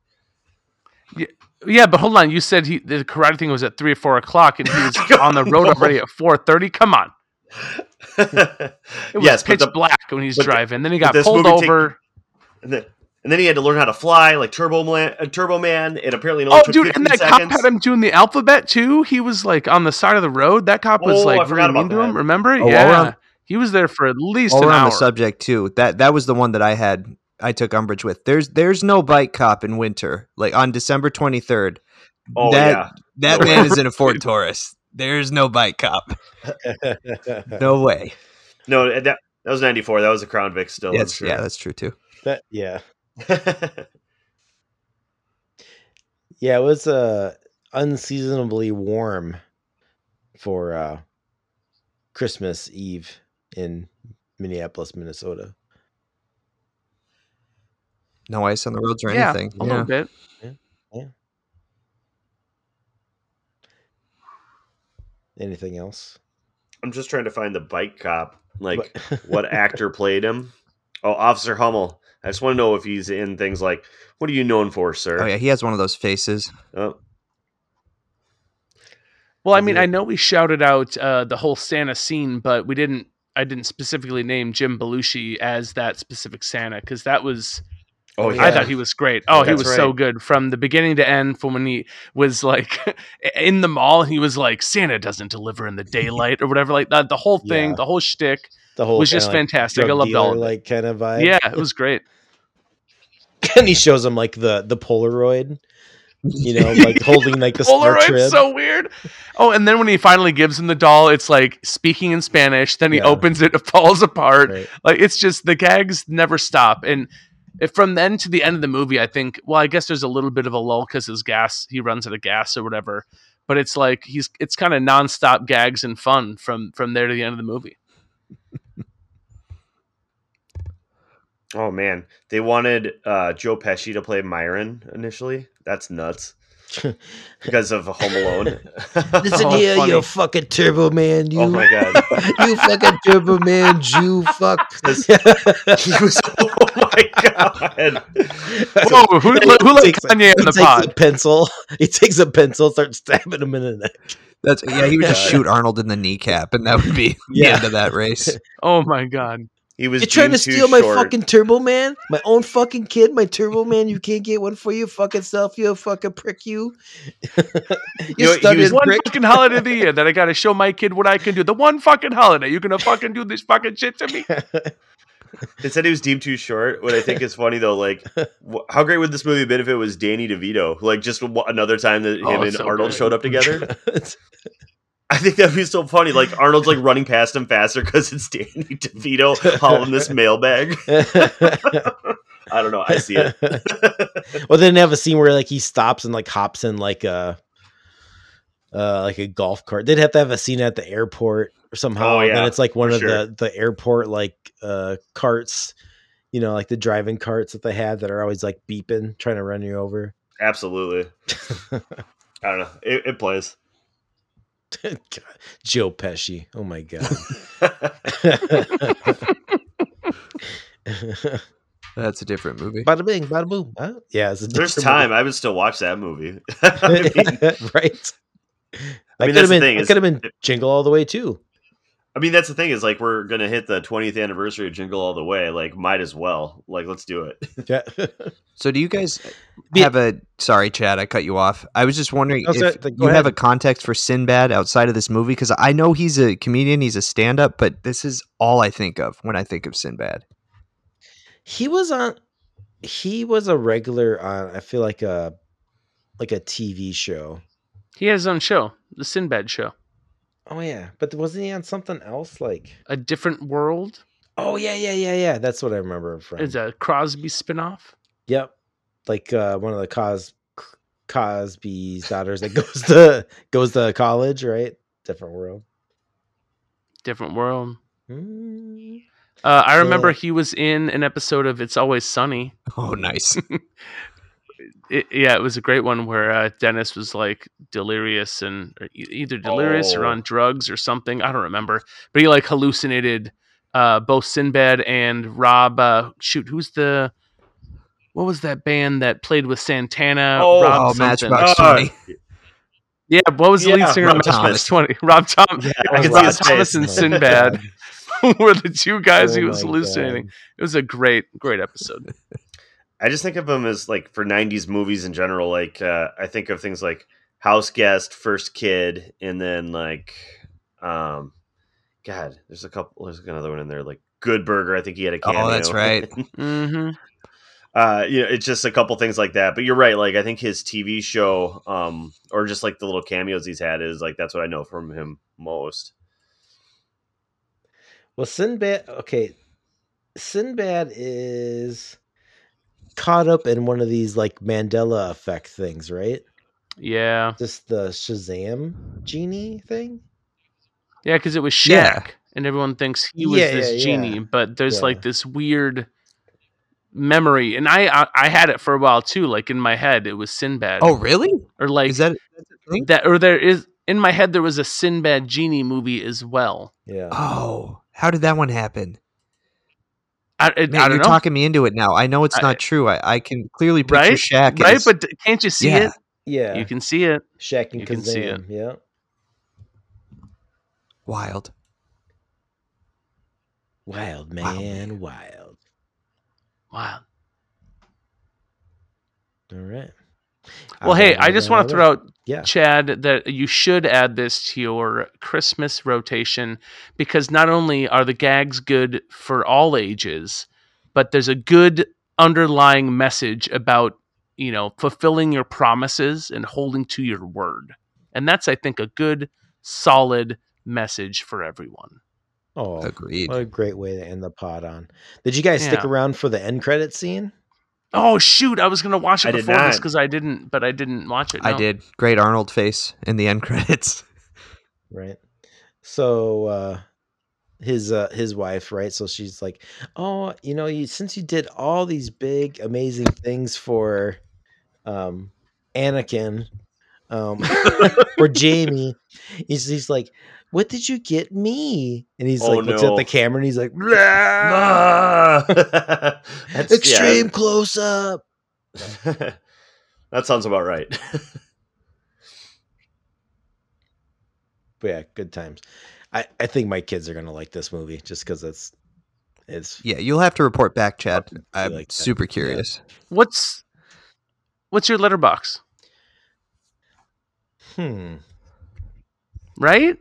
Yeah, but hold on. You said he the karate thing was at three or four o'clock, and he was on the road already at four thirty. Come on. It was yes, but pitch the, black when he's but the- driving. then he got pulled movie take- over. and then and then he had to learn how to fly like Turbo Man. Uh, Turbo Man. It apparently only Oh, took dude, and that seconds. cop had him doing the alphabet too. He was like on the side of the road. That cop was Oh, like forgot really mean to him. Remember? Oh, yeah, on- he was there for at least While an we're on hour. the subject too, that that was the one that I had I took umbrage with. There's there's no bike cop in winter. Like on December 23rd. Oh that yeah. that No man way. is in a Ford Taurus. There's no bike cop. No way. No, that that was ninety four. That was a Crown Vic still. I'm sure. yeah, that's true too. that yeah yeah it was uh unseasonably warm for uh christmas eve in minneapolis minnesota No ice on the roads or yeah, anything. a little bit. Yeah. Anything else I'm just trying to find the bike cop. Like what actor played him? Oh, Officer Hummel. I just want to know if he's in things like what are you known for, sir? Oh yeah, he has one of those faces. Oh, Well, I mean, Yeah. I know we shouted out uh, the whole Santa scene, but we didn't. I didn't specifically name Jim Belushi as that specific Santa because that was. Oh I yeah. I thought he was great. Oh, he That's was so good from the beginning to end. From when he was like in the mall, he was like Santa doesn't deliver in the daylight or whatever. Like that, the whole thing, Yeah. the whole shtick the whole was just like, fantastic. I drug loved all dealer, of like kind of vibe Yeah, it was great. and he shows him like the the polaroid you know like holding like the star Polaroid's so weird. Oh, and then when he finally gives him the doll, it's like speaking in Spanish. Then he Yeah. opens it, it falls apart. right? Like it's just the gags never stop. And if from then to the end of the movie, I think. Well, I guess there's a little bit of a lull because his gas he runs out of gas or whatever. But it's like he's it's kind of nonstop gags and fun from from there to the end of the movie. Oh man, they wanted uh, Joe Pesci to play Myron initially. That's nuts because of Home Alone. Listen Oh, here, funny. you fucking turbo man. You, oh my god, you fucking turbo man, Jew fuck. he was. Oh my god. Whoa, who, He who let takes a- Kanye he in the takes a pod? pencil. He takes a pencil, starts stabbing him in the neck. That's yeah. He would just shoot Arnold in the kneecap, and that would be the end of that race. Oh my god. He was. You're trying to deemed too steal my short. fucking turbo man, my own fucking kid, my turbo man. You can't get one for you, fucking self, you fucking prick, you. You you know, he was- One prick. fucking holiday of the year that I gotta show my kid what I can do. The one fucking holiday. you're gonna fucking do this fucking shit to me? They said he was deemed too short. What I think is funny though, like, wh- how great would this movie have been if it was Danny DeVito? Like, just w- another time that Oh, him and so Arnold good. showed up together. I think that'd be so funny. Like Arnold's like running past him faster because it's Danny DeVito hauling this mailbag. I don't know. I see it. well, then they have a scene where like he stops and like hops in like a uh like a golf cart. They'd have to have a scene at the airport or somehow. Oh, and then it's like one of sure. the the airport like uh carts, you know, like the driving carts that they have that are always like beeping, trying to run you over. Absolutely. I don't know. It, it plays. God, Joe Pesci. Oh my god. That's a different movie. bada bing, bada boom. Huh? Yeah, it's a There's different time. movie. I would still watch that movie. I mean, right. That mean, could that's have the been. thing That is- could have been Jingle all the way too. I mean, that's the thing is like we're gonna hit the 20th anniversary of Jingle All the Way. Like, might as well. Like, let's do it. Yeah. So do you guys have a sorry, Chad, I cut you off. I was just wondering Oh, if sorry, go you have a context for Sinbad outside of this movie because I know he's a comedian, he's a stand-up, but this is all I think of when I think of Sinbad. he was on. He was a regular on. I feel like a like a TV show. He has his own show, the Sinbad Show, Oh yeah, but wasn't he on something else? Like a different world. oh yeah, yeah, yeah, yeah. That's what I remember him from. It's a Cosby spinoff. Yep, like uh, one of the Cos Cosby's daughters that goes to goes to college, right? Different world. Different world. Mm. Uh, I remember Yeah. he was in an episode of It's Always Sunny. Oh, nice. It, yeah, it was a great one where uh, Dennis was like delirious and or either delirious or Oh. on drugs or something. I don't remember, but he like hallucinated uh, both Sinbad and Rob. Uh, shoot, who's the what was that band that played with Santana? Oh, Rob oh. Matchbox Uh, 20. Yeah, what was the lead Yeah, singer Rob of Matchbox Thomas. Twenty? Rob Thomas. Yeah, I can see Rob Thomas and Oh Sinbad were the two guys he Oh was hallucinating. God. It was a great, great episode. I just think of them as like for '90s movies in general. Like, uh, I think of things like House Guest, First Kid, and then like, um, God, there's a couple. There's another one in there, like Good Burger. I think he had a cameo. Oh, that's right. mm-hmm. uh you know it's just a couple things like that but you're right like i think his tv show um or just like the little cameos he's had is like that's what i know from him most Well, Sinbad. Okay, Sinbad is caught up in one of these like Mandela effect things, right? Yeah, Just the Shazam genie thing. yeah, because it was Shaq, Yeah. and everyone thinks he was Yeah, this yeah, genie, yeah. but there's Yeah. like this weird memory, and I, I I had it for a while too. Like in my head, it was Sinbad. Oh, really? or like Is that that's a thing? that, or there is in my head there was a Sinbad genie movie as well. Yeah. Oh, how did that one happen? I, it, Man, I don't you're know, talking me into it now. I know it's I- not true. I, I can clearly picture right? Shaq. right? as- But can't you see Yeah. it? yeah. You can see it. Shaq and you can see it. Kazam. Yeah. wild. Wild Wow, man, wild. wild. All right. Well, hey, uh, I just want to throw out Yeah. Chad, that you should add this to your Christmas rotation because not only are the gags good for all ages, but there's a good underlying message about, you know, fulfilling your promises and holding to your word. And that's, I think, a good, solid message for everyone. Oh, Agreed. what a great way to end the pod on. Did you guys stick around for the end credit scene? Oh shoot! I was gonna watch it I before this because I didn't, but I didn't watch it. I did. Great Arnold face in the end credits. right so uh his uh his wife right so she's like oh you know you since you did all these big amazing things for um anakin um for jamie he's, he's like what did you get me and he's Oh, like looks at the camera and he's like "Blah." That's- extreme yeah. close up that sounds about right. but yeah good times i i think my kids are gonna like this movie just because it's it's Yeah, you'll have to report back, Chad. I'm like that. super Yeah. curious. What's what's your Letterboxd? Hmm Right?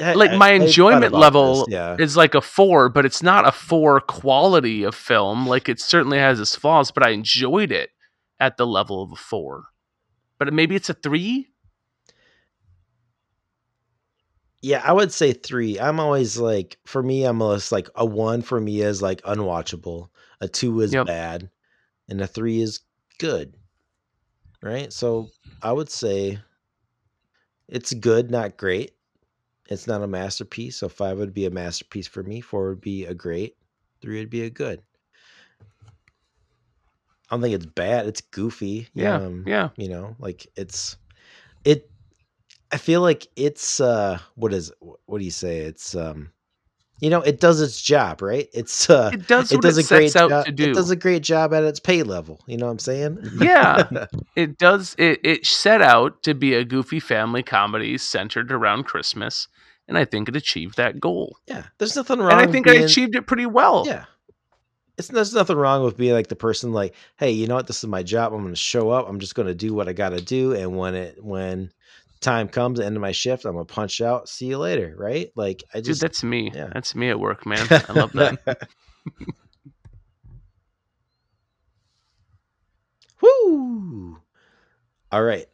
I- Like, my I enjoyment level this, yeah It's like a four, but it's not a four quality of film. Like it certainly has its flaws, but I enjoyed it at the level of a four. But maybe it's a three. Yeah, I would say three. I'm always like, for me, I'm always like a one for me is like unwatchable, a two is Yep. bad, and a three is good. Right? So I would say it's good, not great. It's not a masterpiece. So five would be a masterpiece for me. Four would be a great. Three would be a good. I don't think it's bad. It's goofy. Yeah, Um, yeah. you know like it's it i feel like it's uh what is what do you say it's um you know it does its job right it's uh It does it does it a great job to it does a great job at its pay level you know what i'm saying Yeah. It does. It, it set out to be a goofy family comedy centered around Christmas, and I think it achieved that goal. yeah there's nothing wrong And I think I achieved it pretty well. yeah it's there's nothing wrong with being like the person like hey you know what this is my job i'm gonna show up i'm just gonna do what i gotta do and when it when time comes the end of my shift i'm gonna punch out see you later right like i Dude, just that's me. yeah. That's me at work, man. I love that. Woo! All right.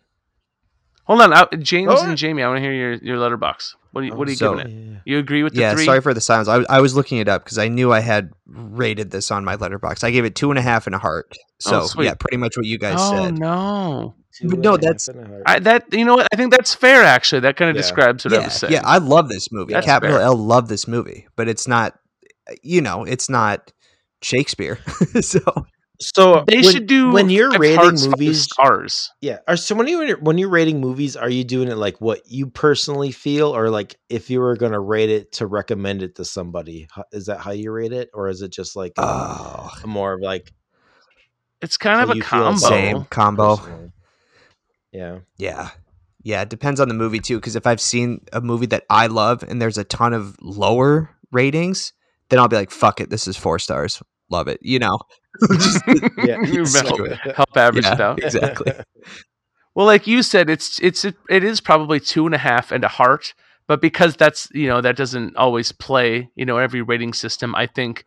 Hold on, I, James Oh, and Jamie. I want to hear your, your Letterboxd. What are you, what are you So- giving it? Yeah. You agree with the Yeah, three? sorry for the silence. I, was- I was looking it up because I knew I had rated this on my Letterboxd. I gave it two and a half and a heart. Oh, so Oh, yeah, pretty much what you guys oh said. no, But no, that's- and a heart. I, that you know what? I think that's fair. Actually, that kind of Yeah. describes what I Yeah, was saying. yeah, I love this movie. That's Capital fair. L love this movie, but it's not. You know, it's not Shakespeare. so so they when- should do when you're rating movies. Stars. Yeah. Are so when you when you're rating movies, are you doing it like what you personally feel, or like if you were going to rate it to recommend it to somebody? Is that how you rate it, or is it just like oh, more of like It's kind of a combo. same combo. personal? Yeah. Yeah. Yeah, it depends on the movie too. Because if I've seen a movie that I love and there's a ton of lower ratings, then I'll be like, "Fuck it, this is four stars. Love it." You know. Just- Yeah. Screw help average it out. Exactly. Well, like you said, it's it's it, it is probably two and a half and a heart, but because that's you know that doesn't always play you know every rating system. I think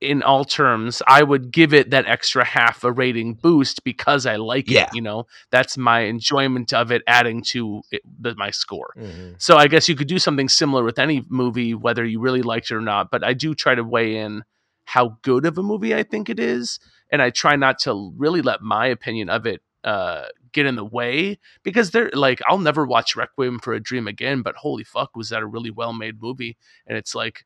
in all terms, I would give it that extra half a rating boost because I like Yeah. it. You know, that's my enjoyment of it adding to it, the, my score. Mhm. So I guess you could do something similar with any movie, whether you really liked it or not. But I do try to weigh in how good of a movie I think it is, and I try not to really let my opinion of it uh, get in the way because they're like I'll never watch Requiem for a Dream again. But holy fuck, was that a really well made movie? And it's like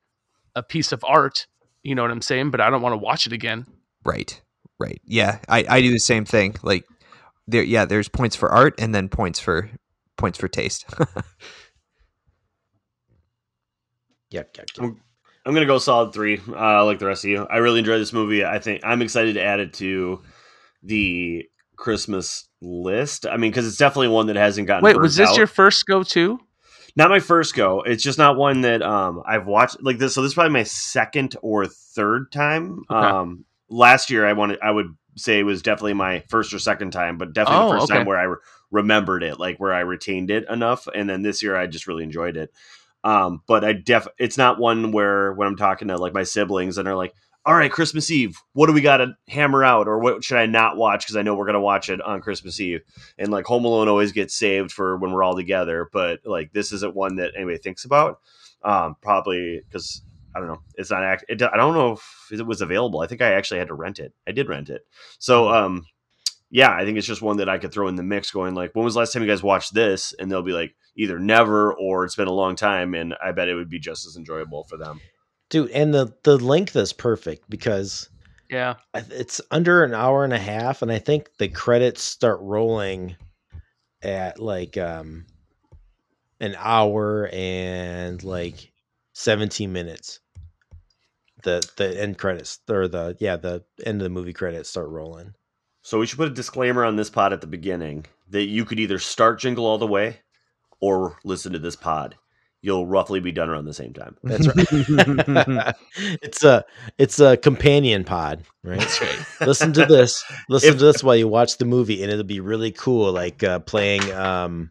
a piece of art. You know what I'm saying? But I don't want to watch it again. Right. Right. Yeah, I, I do the same thing. Like there yeah, there's points for art and then points for points for taste. Yeah. yeah, yeah. I'm gonna go solid three, uh, like the rest of you. I really enjoyed this movie. I think I'm excited to add it to the Christmas list. I mean, because it's definitely one that hasn't gotten. Wait, was this out. your first go to? not my first go? It's just not one that um I've watched like this. So this is probably my second or third time. Okay. Um, last year I wanted I would say it was definitely my first or second time, but definitely Oh, the first okay. time where I re- remembered it, like where I retained it enough. And then this year I just really enjoyed it. Um, but I def it's not one where when I'm talking to like my siblings and they're like, all right, Christmas Eve, what do we got to hammer out, or what should I not watch because I know we're gonna watch it on Christmas Eve? And like Home Alone always gets saved for when we're all together, but like this isn't one that anybody thinks about. Um, probably because I don't know. It's not act. It, I don't know if it was available. I think I actually had to rent it. I did rent it. So um, yeah, I think it's just one that I could throw in the mix. Going like, when was the last time you guys watched this? And they'll be like, either never or it's been a long time. And I bet it would be just as enjoyable for them. dude. And the the length is perfect because Yeah. It's under an hour and a half, and I think the credits start rolling at like um an hour and like 17 minutes. The the end credits or the yeah the end of the movie credits start rolling. So we should put a disclaimer on this pod at the beginning that you could either start Jingle All the Way or listen to this pod. You'll roughly be done around the same time. That's right. it's a it's a companion pod, right? That's right. listen to this. Listen If- to this while you watch the movie, and it'll be really cool. Like uh, playing. Um,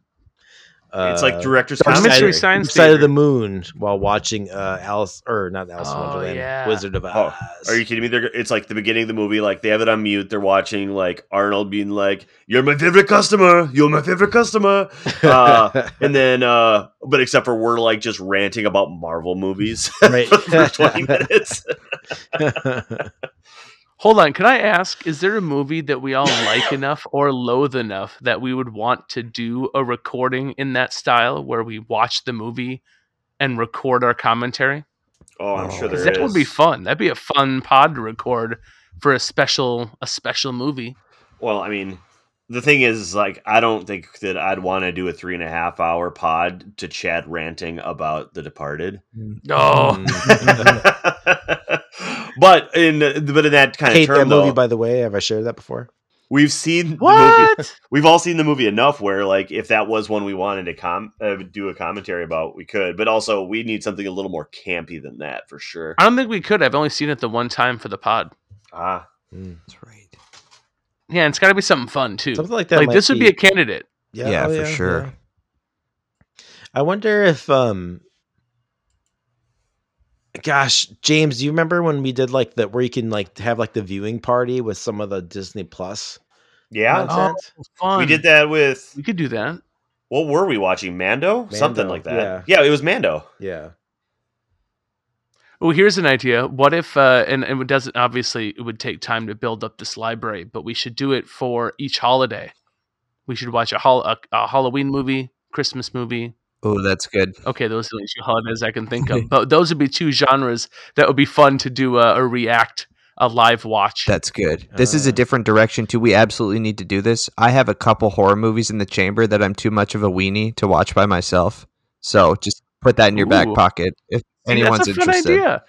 it's uh, like director's Dark Mystery commentary. Side, Science Dark Side of the Moon while watching uh, Alice or not Alice in Oh, Wonderland, yeah. Wizard of Oz. Oh, Oz. Are you kidding me? They're, it's like the beginning of the movie. Like they have it on mute. They're watching like Arnold being like, "You're my favorite customer. You're my favorite customer." Uh, and then, uh, but except for we're like just ranting about Marvel movies Right. for twenty minutes. Hold on. Can I ask, is there a movie that we all like enough or loathe enough that we would want to do a recording in that style where we watch the movie and record our commentary? Oh, I'm sure Oh. there 'Cause that would be fun. That'd be a fun pod to record for a special a special movie. Well, I mean, the thing is, like, I don't think that I'd want to do a three and a half hour pod to Chad ranting about The Departed. Oh, but in but in that kind hate of that term, movie, though, by the way. Have I shared that before? we've seen the movie. what? We've all seen the movie enough where, like, if that was one we wanted to com- uh, do a commentary about, we could. But also, we need something a little more campy than that for sure. I don't think we could. I've only seen it the one time for the pod. Ah, Mm. That's right. Yeah, it's got to be something fun too. Something like that. like might this would be a candidate. Yeah, for sure. I wonder if um gosh, James, do you remember when we did like that where you can like have like the viewing party with some of the Disney Plus yeah. content? Oh, fun. we did that with We could do that. what were we watching? Mando, something like that. yeah. yeah, it was Mando. Yeah. Well, here's an idea. What if, uh, and, and it doesn't obviously it would take time to build up this library, but we should do it for each holiday. We should watch a, hol- a, a Halloween movie, Christmas movie. Oh, that's good. Okay, those are the only two holidays I can think of. but those would be two genres that would be fun to do a, a react, a live watch. That's good. This is a Uh. different direction too. We absolutely need to do this. I have a couple horror movies in the chamber that I'm too much of a weenie to watch by myself. So just put that in your back pocket if See, that's a fun interested. idea.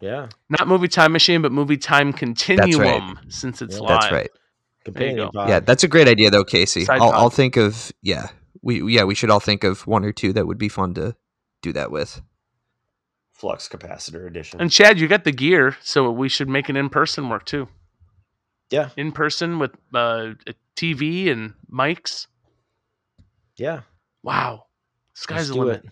Yeah. Not movie time machine, but movie time continuum. Since it's Yeah. live. That's right. Companion yeah, that's a great idea though, Casey. I'll. I'll think of yeah. We yeah we should all think of one or two that would be fun to do that with. Flux capacitor edition. And Chad, you got the gear, so we should make an in person work too. Yeah. In person with uh, a TV and mics. Yeah. Wow. Sky's Let's the limit. it.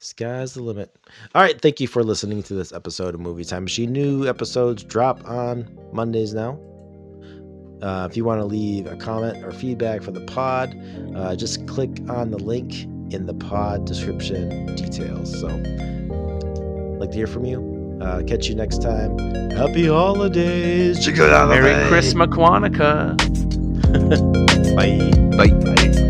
Sky's the limit. All right. Thank you for listening to this episode of Movie Time Machine. New episodes drop on Mondays now. Uh, if you want to leave a comment or feedback for the pod, uh, just click on the link in the pod description details. So, like to hear from you. Uh, catch you next time. Happy holidays. Merry Christmas, Quantica. Bye. Bye. Bye.